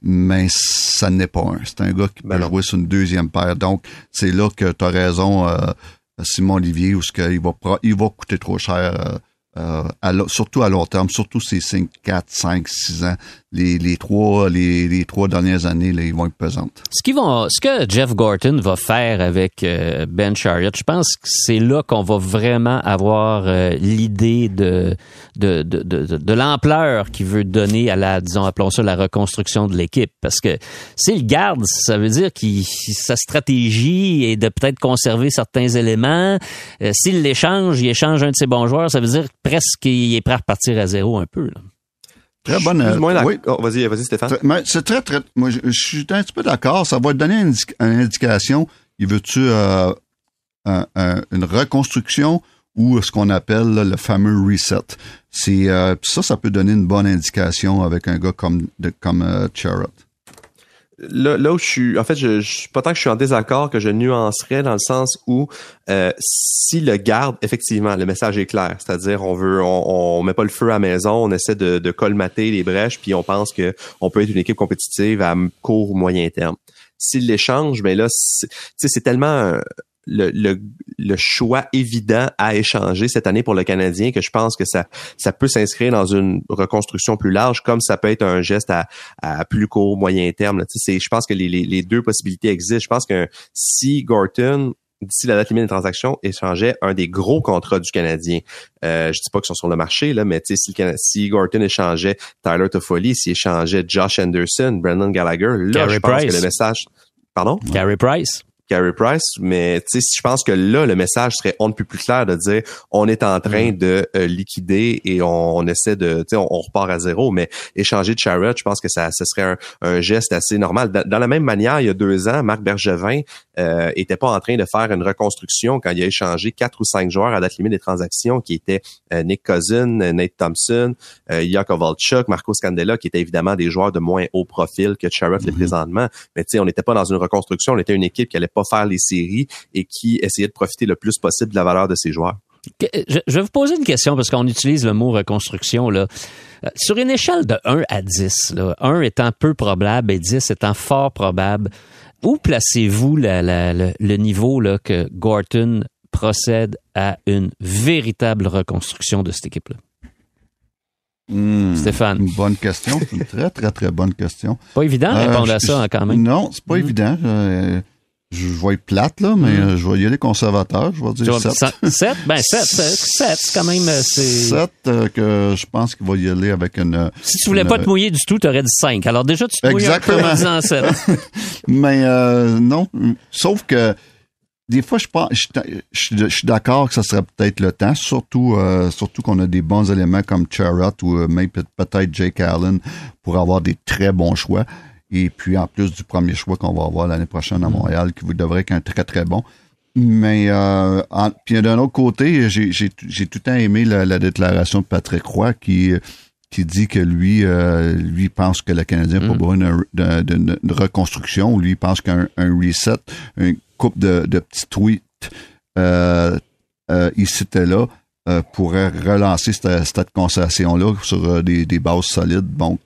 [SPEAKER 3] mais ça n'est pas un. C'est un gars qui ben peut jouer sur une deuxième paire. Donc, c'est là que tu as raison, euh, Simon Olivier, où ce qu'il va, il va coûter trop cher euh, euh, surtout à long terme, surtout ces 5, 4, 5, 6 ans. Les, les, trois, les, les trois dernières années, là, ils vont être pesantes.
[SPEAKER 1] Ce, qu'ils vont, ce que Jeff Gorton va faire avec euh, Ben Chariot, je pense que c'est là qu'on va vraiment avoir euh, l'idée de, de, de, de, de l'ampleur qu'il veut donner à la, disons, appelons ça la reconstruction de l'équipe. Parce que s'il garde, ça veut dire que sa stratégie est de peut-être conserver certains éléments. s'il l'échange, il échange un de ses bons joueurs, ça veut dire presque qu'il est prêt à repartir à zéro un peu. Là.
[SPEAKER 3] Très bonne.
[SPEAKER 2] oui. Oh, vas-y, vas-y, Stéphane.
[SPEAKER 3] c'est très, très. Moi, je, suis un petit peu d'accord. Ça va te donner une, indication. Il veut-tu euh, une reconstruction ou ce qu'on appelle le fameux reset? C'est euh, ça, ça peut donner une bonne indication avec un gars comme de, comme euh,
[SPEAKER 2] là, là où je suis, en fait, je, je pas tant que je suis en désaccord que je nuancerais dans le sens où euh, si le garde, effectivement, le message est clair, c'est-à-dire on veut, on, met pas le feu à la maison, on essaie de, colmater les brèches, puis on pense que on peut être une équipe compétitive à court ou moyen terme. S'il l'échange, ben là, c'est tellement le, le, choix évident à échanger cette année pour le Canadien que je pense que ça, ça peut s'inscrire dans une reconstruction plus large, comme ça peut être un geste à, à plus court, moyen terme. C'est, je pense que les, les, deux possibilités existent. Je pense que si Gorton d'ici la date limite des transactions, échangeait un des gros contrats du Canadien. Euh, je dis pas qu'ils sont sur le marché, là, mais si, si Gorton échangeait Tyler Toffoli, s'il échangeait Josh Anderson, Brandon Gallagher, là, je pense que le message... Pardon?
[SPEAKER 1] Gary Price.
[SPEAKER 2] Gary Price, mais tu sais, je pense que là, le message serait on ne peut plus clair de dire on est en train mm. de euh, liquider et on, essaie de, tu sais, on, repart à zéro, mais échanger de Charrot, je pense que ça, ce serait un, geste assez normal. Dans, la même manière, il y a deux ans, Marc Bergevin euh, était pas en train de faire une reconstruction quand il a échangé quatre ou cinq joueurs à date limite des transactions, qui étaient euh, Nick Cousin, Nate Thompson, euh, Jakov Marco Scandella, qui étaient évidemment des joueurs de moins haut profil que Charrot mm présentement. Mais tu sais, on n'était pas dans une reconstruction, on était une équipe qui allait pas faire les séries et qui essayait de profiter le plus possible de la valeur de ses joueurs.
[SPEAKER 1] Je vais vous poser une question parce qu'on utilise le mot reconstruction. Là. Euh, sur une échelle de 1 à 10, là, 1 étant peu probable et 10 étant fort probable, où placez-vous le niveau là, que Gorton procède à une véritable reconstruction de cette équipe-là?
[SPEAKER 3] Hmm,
[SPEAKER 1] Stéphane.
[SPEAKER 3] Une bonne question. Une très, très, très bonne question.
[SPEAKER 1] Pas évident de répondre à ça hein, quand même.
[SPEAKER 3] Non, c'est pas hmm. évident. Euh, je vais être plate, là, mais euh, je vais y aller conservateur. Je vais
[SPEAKER 1] Tu
[SPEAKER 3] dire
[SPEAKER 1] vois,
[SPEAKER 3] 7.
[SPEAKER 1] ça- sept? Ben, sept, sept, sept, c'est quand même, euh, c'est...
[SPEAKER 3] 7 euh, que je pense qu'il va y aller avec une... euh,
[SPEAKER 1] Si tu voulais
[SPEAKER 3] une-
[SPEAKER 1] pas te mouiller du tout, t'aurais dit 5. Alors déjà, tu te mouilles un peu en
[SPEAKER 3] Exactement.
[SPEAKER 1] disant 7.
[SPEAKER 3] Mais euh, non, sauf que des fois, je pense, je, je- je suis d'accord que ça serait peut-être le temps, surtout euh, surtout qu'on a des bons éléments comme Charrot ou euh, peut-être Jake Allen pour avoir des très bons choix. Et puis en plus du premier choix qu'on va avoir l'année prochaine à Montréal, qui vous devrait être un très très bon. Mais euh, en- puis d'un autre côté, j'ai tout le temps aimé la, la déclaration de Patrick Roy qui qui dit que lui euh, lui pense que le Canadien n'a pas
[SPEAKER 1] Mm.
[SPEAKER 3] besoin d'un- d'un- d'une reconstruction. Lui pense qu'un un reset, une coupe de, de petits tweets euh, euh, ici et là euh, pourrait relancer cette, cette concession-là sur des, des bases solides. Donc,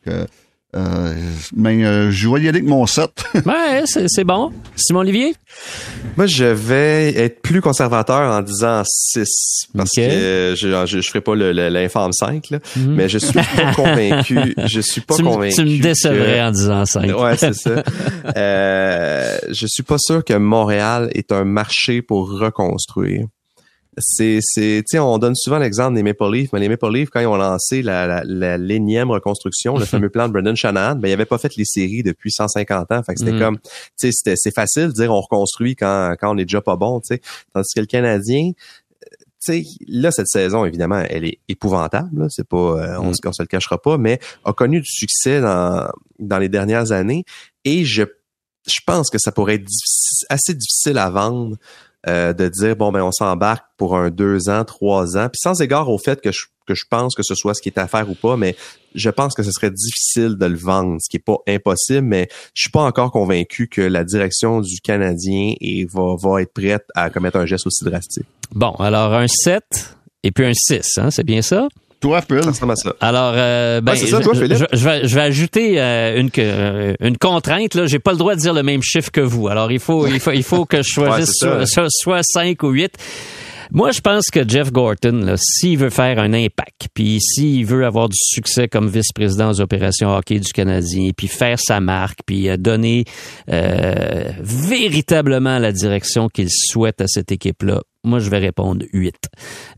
[SPEAKER 3] euh, mais euh, je vais y aller avec mon 7.
[SPEAKER 1] Ouais, c'est c'est bon. Simon Olivier?
[SPEAKER 2] Moi, je vais être plus conservateur en disant 6 parce que je, je, je ferai pas le- le- l'infâme 5, là,
[SPEAKER 1] Mhm.
[SPEAKER 2] mais je suis pas convaincu. Je suis pas
[SPEAKER 1] tu,
[SPEAKER 2] convaincu.
[SPEAKER 1] tu me décevrais
[SPEAKER 2] que-
[SPEAKER 1] en disant 5.
[SPEAKER 2] Ouais, c'est ça. Euh, je suis pas sûr que Montréal est un marché pour reconstruire. C'est, c'est, tu sais, on donne souvent l'exemple des Maple Leafs, mais les Maple Leafs, quand ils ont lancé la, la, la l'énième reconstruction, le fameux plan de Brendan Shanahan, ben, ils n'avaient pas fait les séries depuis 150 ans. Fait que c'était
[SPEAKER 1] Mhm.
[SPEAKER 2] comme, tu sais, c'était, c'est facile de dire on reconstruit quand, quand on est déjà pas bon, tu sais. Tandis que le Canadien, euh, tu sais, là, cette saison, évidemment, elle est épouvantable. là. C'est pas, euh, on,
[SPEAKER 1] Mm.
[SPEAKER 2] se- on se le cachera pas, mais a connu du succès dans, dans les dernières années. Et je, je pense que ça pourrait être difficile- assez difficile à vendre euh, de dire bon ben on s'embarque pour un deux ans, trois ans. Puis sans égard au fait que je, que je pense que ce soit ce qui est à faire ou pas, mais je pense que ce serait difficile de le vendre, ce qui est pas impossible, mais je suis pas encore convaincu que la direction du Canadien est, va, va être prête à commettre un geste aussi drastique.
[SPEAKER 1] Bon, alors un 7 et puis un 6, hein, c'est bien ça?
[SPEAKER 3] Toi, Phil,
[SPEAKER 2] Ça ressemble à ça.
[SPEAKER 1] Alors, euh, ben,
[SPEAKER 2] Ouais, ça,
[SPEAKER 1] je,
[SPEAKER 2] toi, Philippe.
[SPEAKER 1] je- je vais, je vais ajouter euh, une, euh, une contrainte. Là, j'ai pas le droit de dire le même chiffre que vous. Alors, il faut, il faut, il faut que je choisisse
[SPEAKER 2] Ouais,
[SPEAKER 1] soit, soit, soit 5 ou 8. Moi, je pense que Jeff Gorton, là, s'il veut faire un impact, puis s'il veut avoir du succès comme vice-président aux opérations hockey du Canadien, puis faire sa marque, puis euh, donner euh, véritablement la direction qu'il souhaite à cette équipe-là, moi, je vais répondre 8.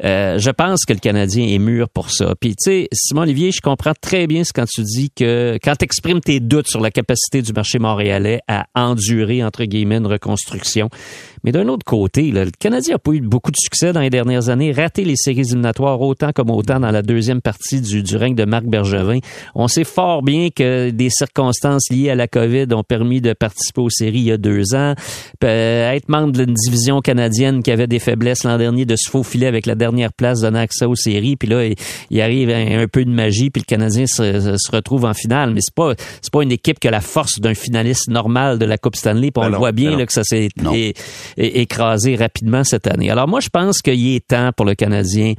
[SPEAKER 1] Euh, je pense que le Canadien est mûr pour ça. Puis, tu sais, Simon Olivier, je comprends très bien ce quand tu dis que quand tu exprimes tes doutes sur la capacité du marché montréalais à endurer, entre guillemets, une reconstruction. Mais d'un autre côté, là, le Canadien n'a pas eu beaucoup de succès dans les dernières années, raté les séries éliminatoires autant comme autant dans la deuxième partie du, du règne de Marc Bergevin. On sait fort bien que des circonstances liées à la COVID ont permis de participer aux séries il y a deux ans. Euh, être membre d'une division canadienne qui avait des faiblesses l'an dernier, de se faufiler avec la dernière place donnant accès aux séries, puis là, il, il arrive un, un peu de magie, puis le Canadien se, se retrouve en finale. Mais c'est pas c'est pas une équipe qui a la force d'un finaliste normal de la Coupe Stanley, puis on
[SPEAKER 2] Ben
[SPEAKER 1] le voit bien
[SPEAKER 2] ben
[SPEAKER 1] là, que ça s'est
[SPEAKER 3] Non.
[SPEAKER 1] é- é- écrasé rapidement cette année. Alors moi, je pense qu'il est temps pour le Canadien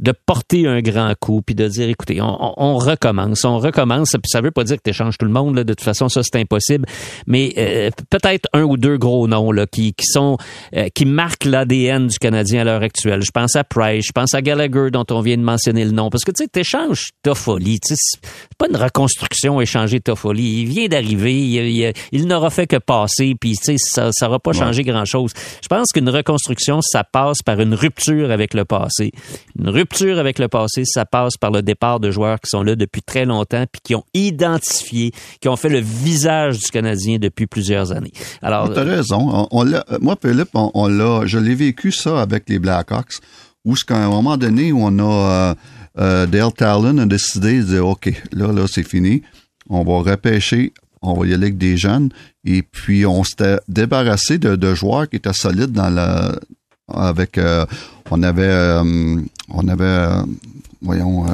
[SPEAKER 1] de porter un grand coup puis de dire, écoutez, on, recommence, on recommence. Puis ça veut pas dire que tu échanges tout le monde. Là, de toute façon, ça c'est impossible. Mais euh, peut-être un ou deux gros noms là qui, qui sont euh, qui marquent l'ADN du Canadien à l'heure actuelle. Je pense à Price, je pense à Gallagher dont on vient de mentionner le nom parce que tu sais, t'échanges Toffoli. C'est pas une reconstruction échanger Toffoli. Il vient d'arriver, il, il- il n'aura fait que passer, puis tu sais, ça ça aura pas changé grand-chose. Je pense qu'une reconstruction, ça passe par une rupture avec le passé. Une rupture avec le passé, ça passe par le départ de joueurs qui sont là depuis très longtemps, puis qui ont identifié, qui ont fait le visage du Canadien depuis plusieurs années. Alors,
[SPEAKER 3] T'as raison. On, on l'a- moi, Philippe, on, l'a, je l'ai vécu ça avec les Blackhawks, où qu'à un moment donné on a euh, euh, Dale Talon a décidé de dire OK, là, là, c'est fini. On va repêcher, on va y aller avec des jeunes. Et puis on s'était débarrassé de, de joueurs qui étaient solides dans la avec euh, on avait euh, on avait euh, voyons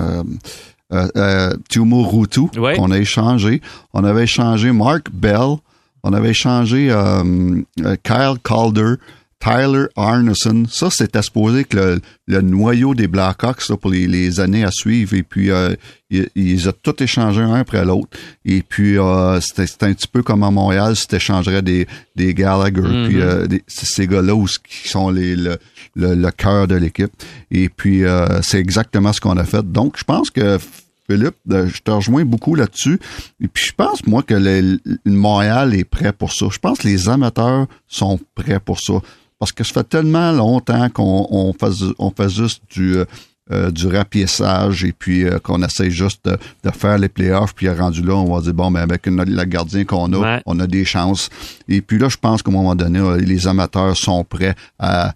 [SPEAKER 3] euh, Tumo Rutu
[SPEAKER 1] Ouais.
[SPEAKER 3] qu'on a échangé. On avait échangé Mark Bell. On avait échangé Kyle Calder, Tyler Arneson. Ça, c'était supposé que le, le noyau des Blackhawks là, pour les, les années à suivre. Et puis, euh, ils, ils ont tout échangé un après l'autre. Et puis, euh, c'était un petit peu comme à Montréal, si t'échangerais des, des Gallagher.
[SPEAKER 1] Mhm.
[SPEAKER 3] Puis, euh, des- ces gars-là qui sont les, le, le, le cœur de l'équipe. Et puis, euh, c'est exactement ce qu'on a fait. Donc, je pense que Philippe. Je te rejoins beaucoup là-dessus. Et puis je pense, moi, que le, Montréal est prêt pour ça. Je pense que les amateurs sont prêts pour ça. Parce que ça fait tellement longtemps qu'on on fait, on fait juste du, euh, du rapiessage et puis euh, qu'on essaye juste de, faire les playoffs, puis rendu là, on va dire, bon, mais avec le gardien qu'on a, on a des chances. Et puis là, je pense qu'à un moment donné, les amateurs sont prêts à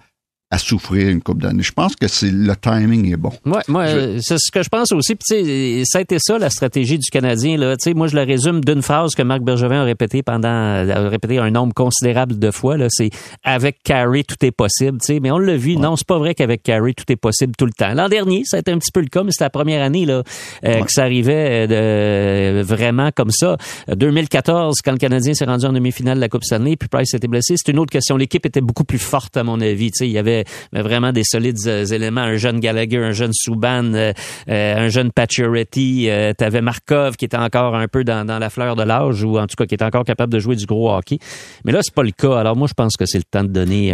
[SPEAKER 3] à souffrir une coupe d'années. Je pense que c'est le timing est bon.
[SPEAKER 1] Ouais, moi, c'est ce que je pense aussi. Puis, ça a été ça la stratégie du Canadien. Là, moi, je le résume d'une phrase que Marc Bergevin a répété pendant, a répété un nombre considérable de fois. Là, c'est avec Carey tout est possible. sais, Mais on l'a vu. Non, c'est pas vrai qu'avec Carey tout est possible tout le temps. L'an dernier, ça a été un petit peu le cas, mais c'était la première année là euh, que ça arrivait euh, de, vraiment comme ça. 2014, quand le Canadien s'est rendu en demi-finale de la Coupe Stanley, puis Price était blessé, c'est une autre question. L'équipe était beaucoup plus forte à mon avis. sais, il y avait mais vraiment des solides euh, éléments. Un jeune Gallagher, un jeune Souban, euh, euh, un jeune Pacioretty. tu avais Markov qui était encore un peu dans, la fleur de l'âge ou en tout cas qui était encore capable de jouer du gros hockey. Mais là, c'est pas le cas. Alors moi, je pense que c'est le temps de donner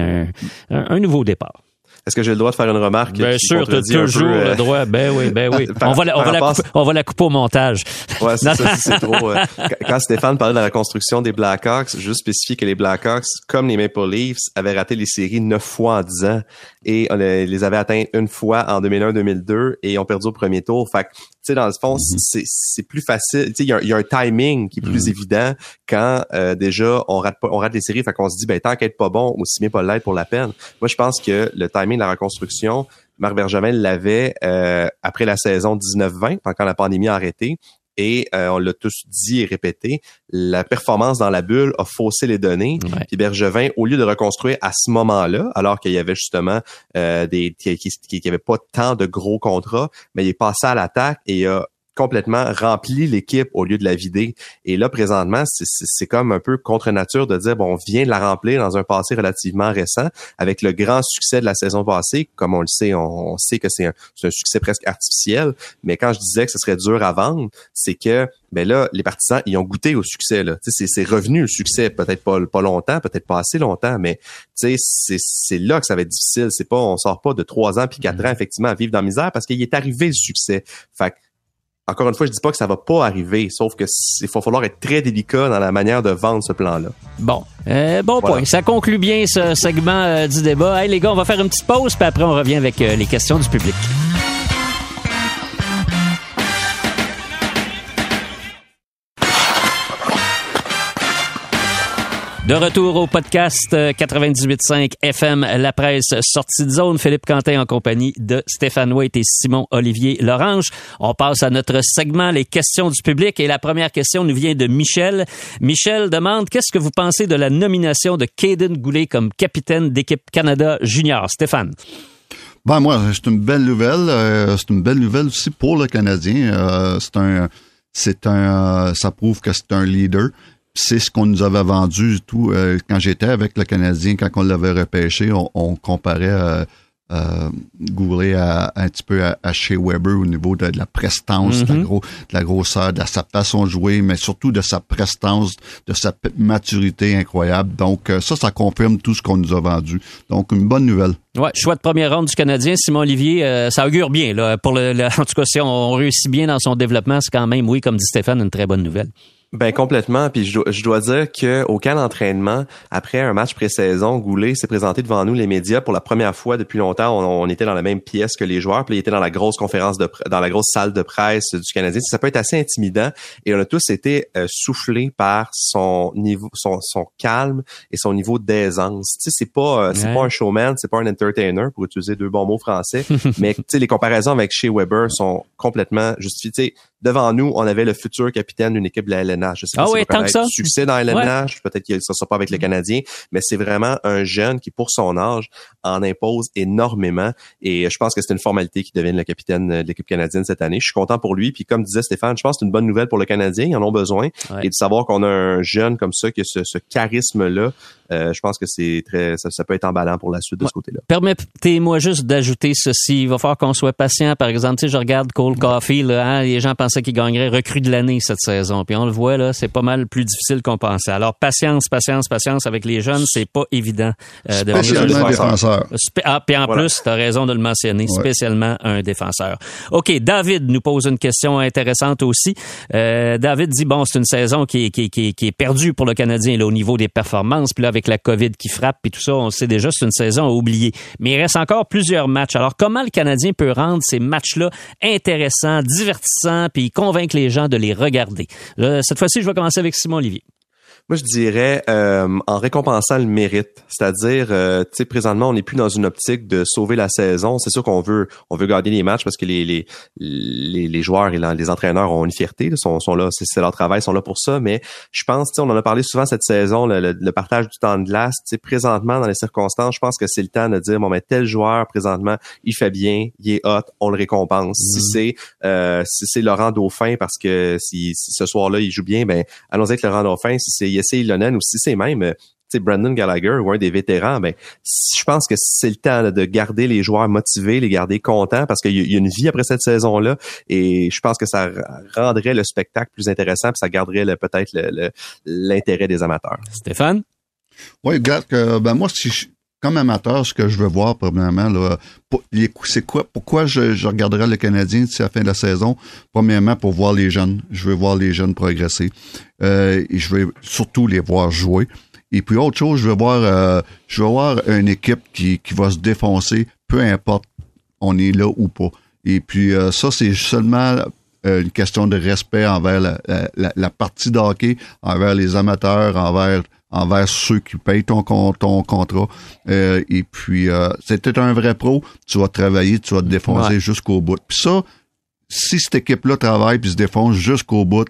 [SPEAKER 1] un nouveau départ.
[SPEAKER 2] Est-ce que j'ai le droit de faire une remarque?
[SPEAKER 1] Bien sûr, tu as toujours le droit. Ben oui, ben oui. on, va la, on, va la couper, on va la couper au montage.
[SPEAKER 2] Ouais, c'est ça, c'est trop. Euh, quand Stéphane parlait de la reconstruction des Blackhawks, juste spécifier que les Blackhawks, comme les Maple Leafs, avaient raté les séries neuf fois en dix ans et on les avait atteints une fois en 2001-2002 et ont perdu au premier tour. Fait sais, dans le fond, mm-hmm. c'est plus facile. Il y, a, y a un timing qui est plus mm-hmm. évident quand euh, déjà on rate pas, on rate les séries, fait qu'on se dit ben tant qu'être pas bon, aussi bien pas l'être pour la peine. Moi, je pense que le timing de la reconstruction, Marc Bergevin l'avait euh, après la saison 19-20, quand la pandémie a arrêté. Et euh, on l'a tous dit et répété, la performance dans la bulle a faussé les données. Puis Bergevin, au lieu de reconstruire à ce moment-là, alors qu'il y avait justement euh, des qui, qui, qui, avait pas tant de gros contrats, mais il est passé à l'attaque et a complètement rempli l'équipe au lieu de la vider. Et là, présentement, c'est comme un peu contre nature de dire, bon, on vient de la remplir dans un passé relativement récent avec le grand succès de la saison passée. Comme on le sait, on, sait que c'est un, un, succès presque artificiel. Mais quand je disais que ce serait dur à vendre, c'est que ben là, les partisans, ils ont goûté au succès. C'est, revenu le succès, peut-être pas, pas longtemps, peut-être pas assez longtemps, mais c'est, c'est là que ça va être difficile. C'est pas, on sort pas de trois ans puis quatre mm-hmm. ans effectivement à vivre dans la misère parce qu'il est arrivé le succès. Fait encore une fois, je dis pas que ça va pas arriver, sauf que il va falloir être très délicat dans la manière de vendre ce plan-là.
[SPEAKER 1] Bon, euh, bon point. Ça conclut bien ce segment euh, du débat. Hey les gars, on va faire une petite pause, puis après on revient avec euh, les questions du public. De retour au podcast 98.5 euh, FM, la presse sortie de zone. Philippe Quentin en compagnie de Stéphane White et Simon Olivier Lorange. On passe à notre segment, les questions du public. Et la première question nous vient de Michel. Michel demande, qu'est-ce que vous pensez de la nomination de Caden Goulet comme capitaine d'équipe Canada Junior? Stéphane.
[SPEAKER 3] Ben moi, c'est une belle nouvelle. Euh, c'est une belle nouvelle aussi pour le Canadien. Euh, c'est un, c'est un, ça prouve que c'est un leader c'est ce qu'on nous avait vendu tout euh, quand j'étais avec le Canadien, quand on l'avait repêché, on, comparait euh, euh, Goulet à, un petit peu à, chez Weber au niveau de, la prestance, de, la mm-hmm. la grosseur, de sa façon de jouer, mais surtout de sa prestance, de sa maturité incroyable. Donc ça, ça confirme tout ce qu'on nous a vendu. Donc une bonne nouvelle.
[SPEAKER 1] Ouais, choix de première ronde du Canadien, Simon Olivier, ça augure bien. Là, pour le, en tout cas, si on réussit bien dans son développement, c'est quand même, oui, comme dit Stéphane, une très bonne nouvelle.
[SPEAKER 2] Ben complètement. Puis je dois, dire que au camp d'entraînement, après un match pré-saison, Goulet s'est présenté devant nous les médias pour la première fois depuis longtemps. On, était dans la même pièce que les joueurs, puis il était dans la grosse conférence de dans la grosse salle de presse du Canadien. Ça peut être assez intimidant et on a tous été euh, soufflés par son niveau, son, son calme et son niveau d'aisance. Tu sais, c'est pas euh, c'est pas un showman, c'est pas un entertainer pour utiliser deux bons mots français, mais tu sais les comparaisons avec Shea Weber sont complètement justifiées devant nous, on avait le futur capitaine d'une équipe de la LNH. Je sais
[SPEAKER 1] pas ah oui, tant que ça.
[SPEAKER 2] succès dans la LNH, peut-être qu'il ne sera pas avec le Canadien, mais c'est vraiment un jeune qui, pour son âge, en impose énormément. Et je pense que c'est une formalité qui devienne le capitaine de l'équipe canadienne cette année. Je suis content pour lui. Puis comme disait Stéphane, je pense que c'est une bonne nouvelle pour le Canadien. Ils en ont besoin. Et de savoir qu'on a un jeune comme ça, qui a ce, ce charisme-là, euh, je pense que c'est très, ça, peut être emballant pour la suite de ce côté-là.
[SPEAKER 1] Permettez-moi juste d'ajouter ceci. Il va falloir qu'on soit patient. Par exemple, tu sais, je regarde Cole Coffee, là, hein, les gens pensaient qu'il gagnerait recrue de l'année cette saison. Puis on le voit, là, c'est pas mal plus difficile qu'on pensait. Alors, patience, patience, patience avec les jeunes, c'est pas évident.
[SPEAKER 3] Euh, de défenseur. Défenseur.
[SPEAKER 1] Ah, puis en plus, tu as raison de le mentionner, spécialement un défenseur. OK, David nous pose une question intéressante aussi. Euh, David dit, bon, c'est une saison qui est, qui, qui, qui est perdue pour le Canadien là, au niveau des performances. Puis là, avec la COVID qui frappe et tout ça, on sait déjà c'est une saison à oublier. Mais il reste encore plusieurs matchs. Alors, comment le Canadien peut rendre ces matchs-là intéressants, divertissants, puis convaincre les gens de les regarder? cette fois-ci, je vais commencer avec Simon Olivier.
[SPEAKER 2] Moi, je dirais euh, en récompensant le mérite, c'est-à-dire, euh, tu sais, présentement, on n'est plus dans une optique de sauver la saison. C'est sûr qu'on veut, on veut garder les matchs parce que les les les, les joueurs et les entraîneurs ont une fierté, sont, sont là, c'est leur travail, sont là pour ça. Mais je pense, tu sais, on en a parlé souvent cette saison, le, partage du temps de glace. Tu sais, présentement, dans les circonstances, je pense que c'est le temps de dire, bon, mais tel joueur présentement, il fait bien, il est hot, on le récompense. Si mm-hmm. c'est euh, si c'est Laurent Dauphin parce que si, ce soir-là il joue bien, ben allons avec Laurent Dauphin. Si c'est Yessé Ilonen ou si c'est même euh, Brandon Gallagher ou un des vétérans, ben je pense que c'est le temps de garder les joueurs motivés, les garder contents parce qu'il y, a une vie après cette saison-là et je pense que ça rendrait le spectacle plus intéressant puis ça garderait peut-être l'intérêt des amateurs.
[SPEAKER 1] Stéphane?
[SPEAKER 3] Oui, regarde que ben moi si je, comme amateur, ce que je veux voir premièrement, là, c'est quoi, pourquoi je, regarderais le Canadien d'ici la fin de la saison? Premièrement, pour voir les jeunes. Je veux voir les jeunes progresser. Euh, et je veux surtout les voir jouer. Et puis autre chose, je veux voir, euh, je veux voir une équipe qui, qui va se défoncer, peu importe on est là ou pas. Et puis euh, ça, c'est seulement une question de respect envers la, la, la partie d'hockey, envers les amateurs, envers envers ceux qui payent ton, ton contrat. Euh, et puis, euh, c'était un vrai pro, tu vas travailler, tu vas te défoncer jusqu'au bout. Puis ça, si cette équipe-là travaille puis se défonce jusqu'au bout,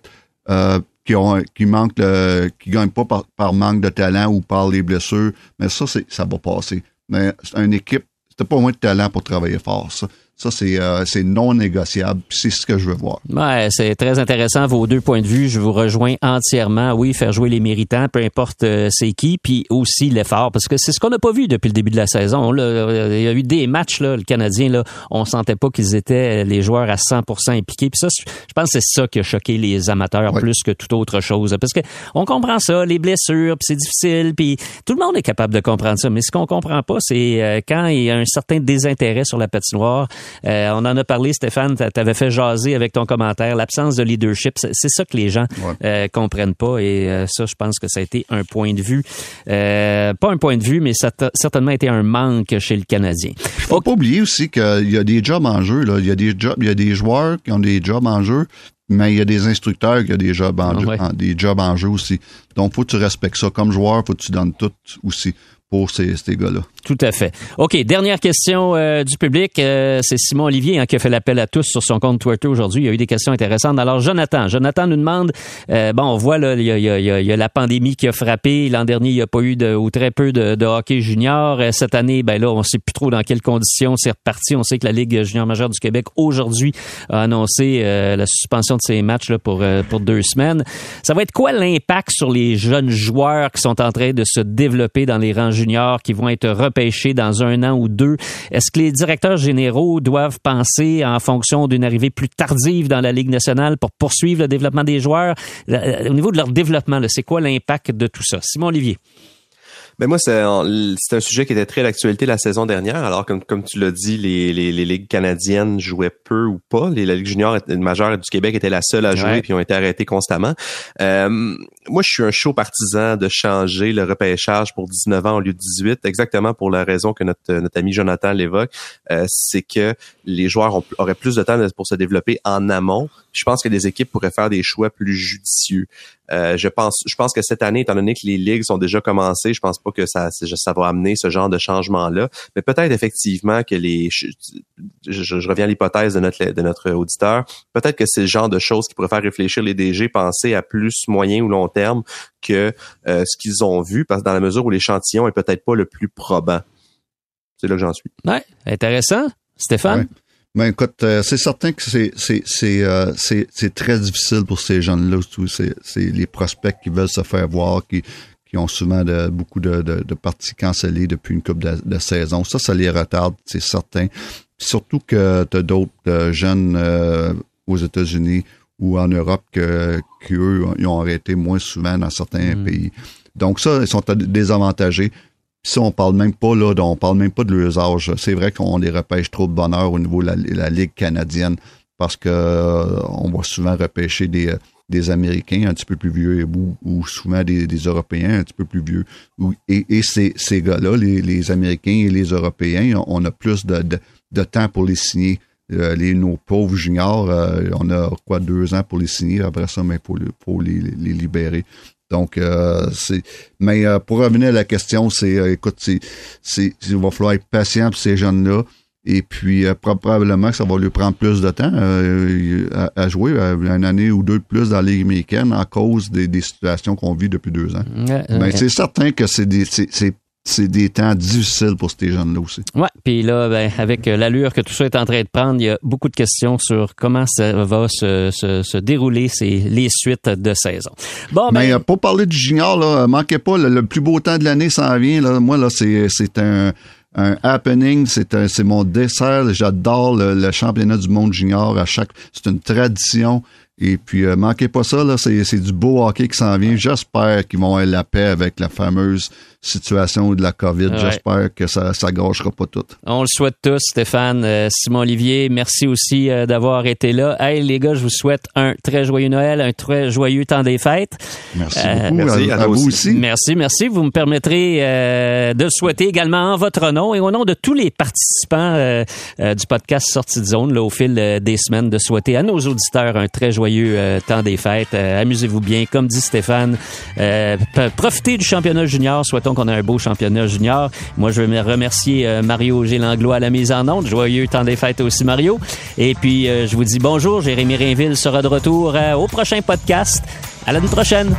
[SPEAKER 3] euh, qui ont qui manque de, qui gagne pas par, par, manque de talent ou par les blessures, mais ça, c'est ça va passer. Mais c'est une équipe, c'était pas moins de talent pour travailler fort, ça. Ça, c'est euh, c'est non négociable. C'est ce que je veux voir.
[SPEAKER 1] Ouais, c'est très intéressant vos deux points de vue. Je vous rejoins entièrement. Oui, faire jouer les méritants, peu importe euh, c'est qui, puis aussi l'effort, parce que c'est ce qu'on n'a pas vu depuis le début de la saison. Là, il y a eu des matchs là, le Canadien là, on sentait pas qu'ils étaient les joueurs à 100% impliqués. Puis ça, je pense que c'est ça qui a choqué les amateurs plus que toute autre chose, parce que on comprend ça, les blessures, puis c'est difficile, puis tout le monde est capable de comprendre ça. Mais ce qu'on comprend pas, c'est euh, quand il y a un certain désintérêt sur la patinoire. Euh, on en a parlé, Stéphane, tu avais fait jaser avec ton commentaire, l'absence de leadership. C'est ça que les gens euh, comprennent pas et euh, ça, je pense que ça a été un point de vue, pas un point de vue, mais ça a certainement été un manque chez le Canadien.
[SPEAKER 3] Faut pas oublier aussi qu'il y a des jobs en jeu. Là. Il y a des jobs, il y a des joueurs qui ont des jobs en jeu, mais il y a des instructeurs qui ont des jobs en, jeu, des jobs en jeu aussi. Donc, faut que tu respectes ça. Comme joueur, faut que tu donnes tout aussi pour ces, ces gars-là.
[SPEAKER 1] Tout à fait. OK, dernière question euh, du public. Euh, c'est Simon Olivier hein, qui a fait l'appel à tous sur son compte Twitter aujourd'hui. Il y a eu des questions intéressantes. Alors, Jonathan, Jonathan nous demande, euh, bon, on voit, là, il y a, y, a, y a, la pandémie qui a frappé. L'an dernier, il n'y a pas eu de, ou très peu de, de hockey junior. Cette année, ben là, on ne sait plus trop dans quelles conditions c'est reparti. On sait que la Ligue junior majeure du Québec, aujourd'hui, a annoncé la suspension de ces matchs là, pour, pour deux semaines. Ça va être quoi l'impact sur les jeunes joueurs qui sont en train de se développer dans les rangs juniors, qui vont être repêchés dans un an ou deux. Est-ce que les directeurs généraux doivent penser en fonction d'une arrivée plus tardive dans la Ligue nationale pour poursuivre le développement des joueurs? Euh, au niveau de leur développement, c'est quoi l'impact de tout ça? Simon Olivier.
[SPEAKER 2] Ben moi, c'est un, sujet qui était très d'actualité la saison dernière. Alors, comme, comme tu l'as dit, les, les, les, ligues canadiennes jouaient peu ou pas. Les, la Ligue junior majeure du Québec était la seule à jouer, puis ont été arrêtés constamment. Euh, moi, je suis un chaud partisan de changer le repêchage pour 19 ans au lieu de 18, exactement pour la raison que notre, notre ami Jonathan l'évoque. Euh, c'est que les joueurs auraient plus de temps pour se développer en amont. Je pense que des équipes pourraient faire des choix plus judicieux. Euh, je pense, je pense que cette année, étant donné que les ligues sont déjà commencées, je pense pas que ça, ça va amener ce genre de changement-là. Mais peut-être effectivement que les, je, je, reviens à l'hypothèse de notre, de notre auditeur, peut-être que c'est le genre de choses qui pourrait faire réfléchir les DG, penser à plus moyen ou long terme que euh, ce qu'ils ont vu, parce que dans la mesure où l'échantillon est peut-être pas le plus probant. C'est là que j'en suis.
[SPEAKER 1] Ouais, intéressant. Stéphane?
[SPEAKER 3] Ben écoute, euh, c'est certain que c'est c'est c'est euh, c'est très difficile pour ces jeunes-là. C'est c'est les prospects qui veulent se faire voir, qui qui ont souvent de, beaucoup de, de, de parties cancellées depuis une couple de, de saisons. Ça, ça les retarde, c'est certain. surtout que tu as d'autres euh, jeunes aux États-Unis ou en Europe que qu'eux ils ont arrêté moins souvent dans certains mm. pays. Donc ça, ils sont désavantagés Si on parle même pas là, on parle même pas de leurs. C'est vrai qu'on les repêche trop de bonheur au niveau de la, Ligue canadienne parce que euh, on va souvent repêcher des, des Américains un petit peu plus vieux ou, souvent des, Européens un petit peu plus vieux. Et, et ces, ces gars-là, les, les, Américains et les Européens, on a plus de, de, temps pour les signer. Euh, les, nos pauvres juniors, euh, on a quoi deux ans pour les signer, après ça, mais pour, pour les libérer. Donc, euh, c'est. Mais pour revenir à la question, c'est écoute, c'est, c'est, il va falloir être patient pour ces jeunes-là. Et puis, euh, probablement que ça va lui prendre plus de temps euh, à, jouer, euh, une année ou deux de plus dans la Ligue américaine à cause des, situations qu'on vit depuis deux ans. Mais c'est certain que c'est des, c'est des temps difficiles pour ces jeunes-là aussi.
[SPEAKER 1] Oui, puis là, ben, avec l'allure que tout ça est en train de prendre, il y a beaucoup de questions sur comment ça va se, se, dérouler les suites de saison.
[SPEAKER 3] Bon, Mais ben, pour parler du junior, là, manquez pas, le, plus beau temps de l'année s'en vient. Là. Moi, là, c'est un un happening, c'est c'est mon dessert. J'adore le, championnat du monde junior à chaque. C'est une tradition. Et puis, euh, manquez pas ça, là, c'est du beau hockey qui s'en vient. J'espère qu'ils vont avoir la paix avec la fameuse situation de la COVID. J'espère que ça ça gâchera pas tout.
[SPEAKER 1] On le souhaite tous, Stéphane. Euh, Simon Olivier, merci aussi euh, d'avoir été là. Hey les gars, je vous souhaite un très joyeux Noël, un très joyeux temps des fêtes.
[SPEAKER 3] Merci beaucoup. Merci à, vous aussi.
[SPEAKER 1] Merci, merci. Vous me permettrez de le souhaiter également en votre nom et au nom de tous les participants du podcast Sortie de zone là, au fil des semaines de souhaiter à nos auditeurs un très joyeux temps des fêtes. Amusez-vous bien, comme dit Stéphane. profitez du championnat junior, souhaitons qu'on a un beau championnat junior. Moi, je veux remercier euh, Mario Gélanglois à la mise en onde. Joyeux temps des fêtes aussi, Mario. Et puis, euh, je vous dis bonjour. Jérémy Rainville sera de retour euh, au prochain podcast. À l'année prochaine.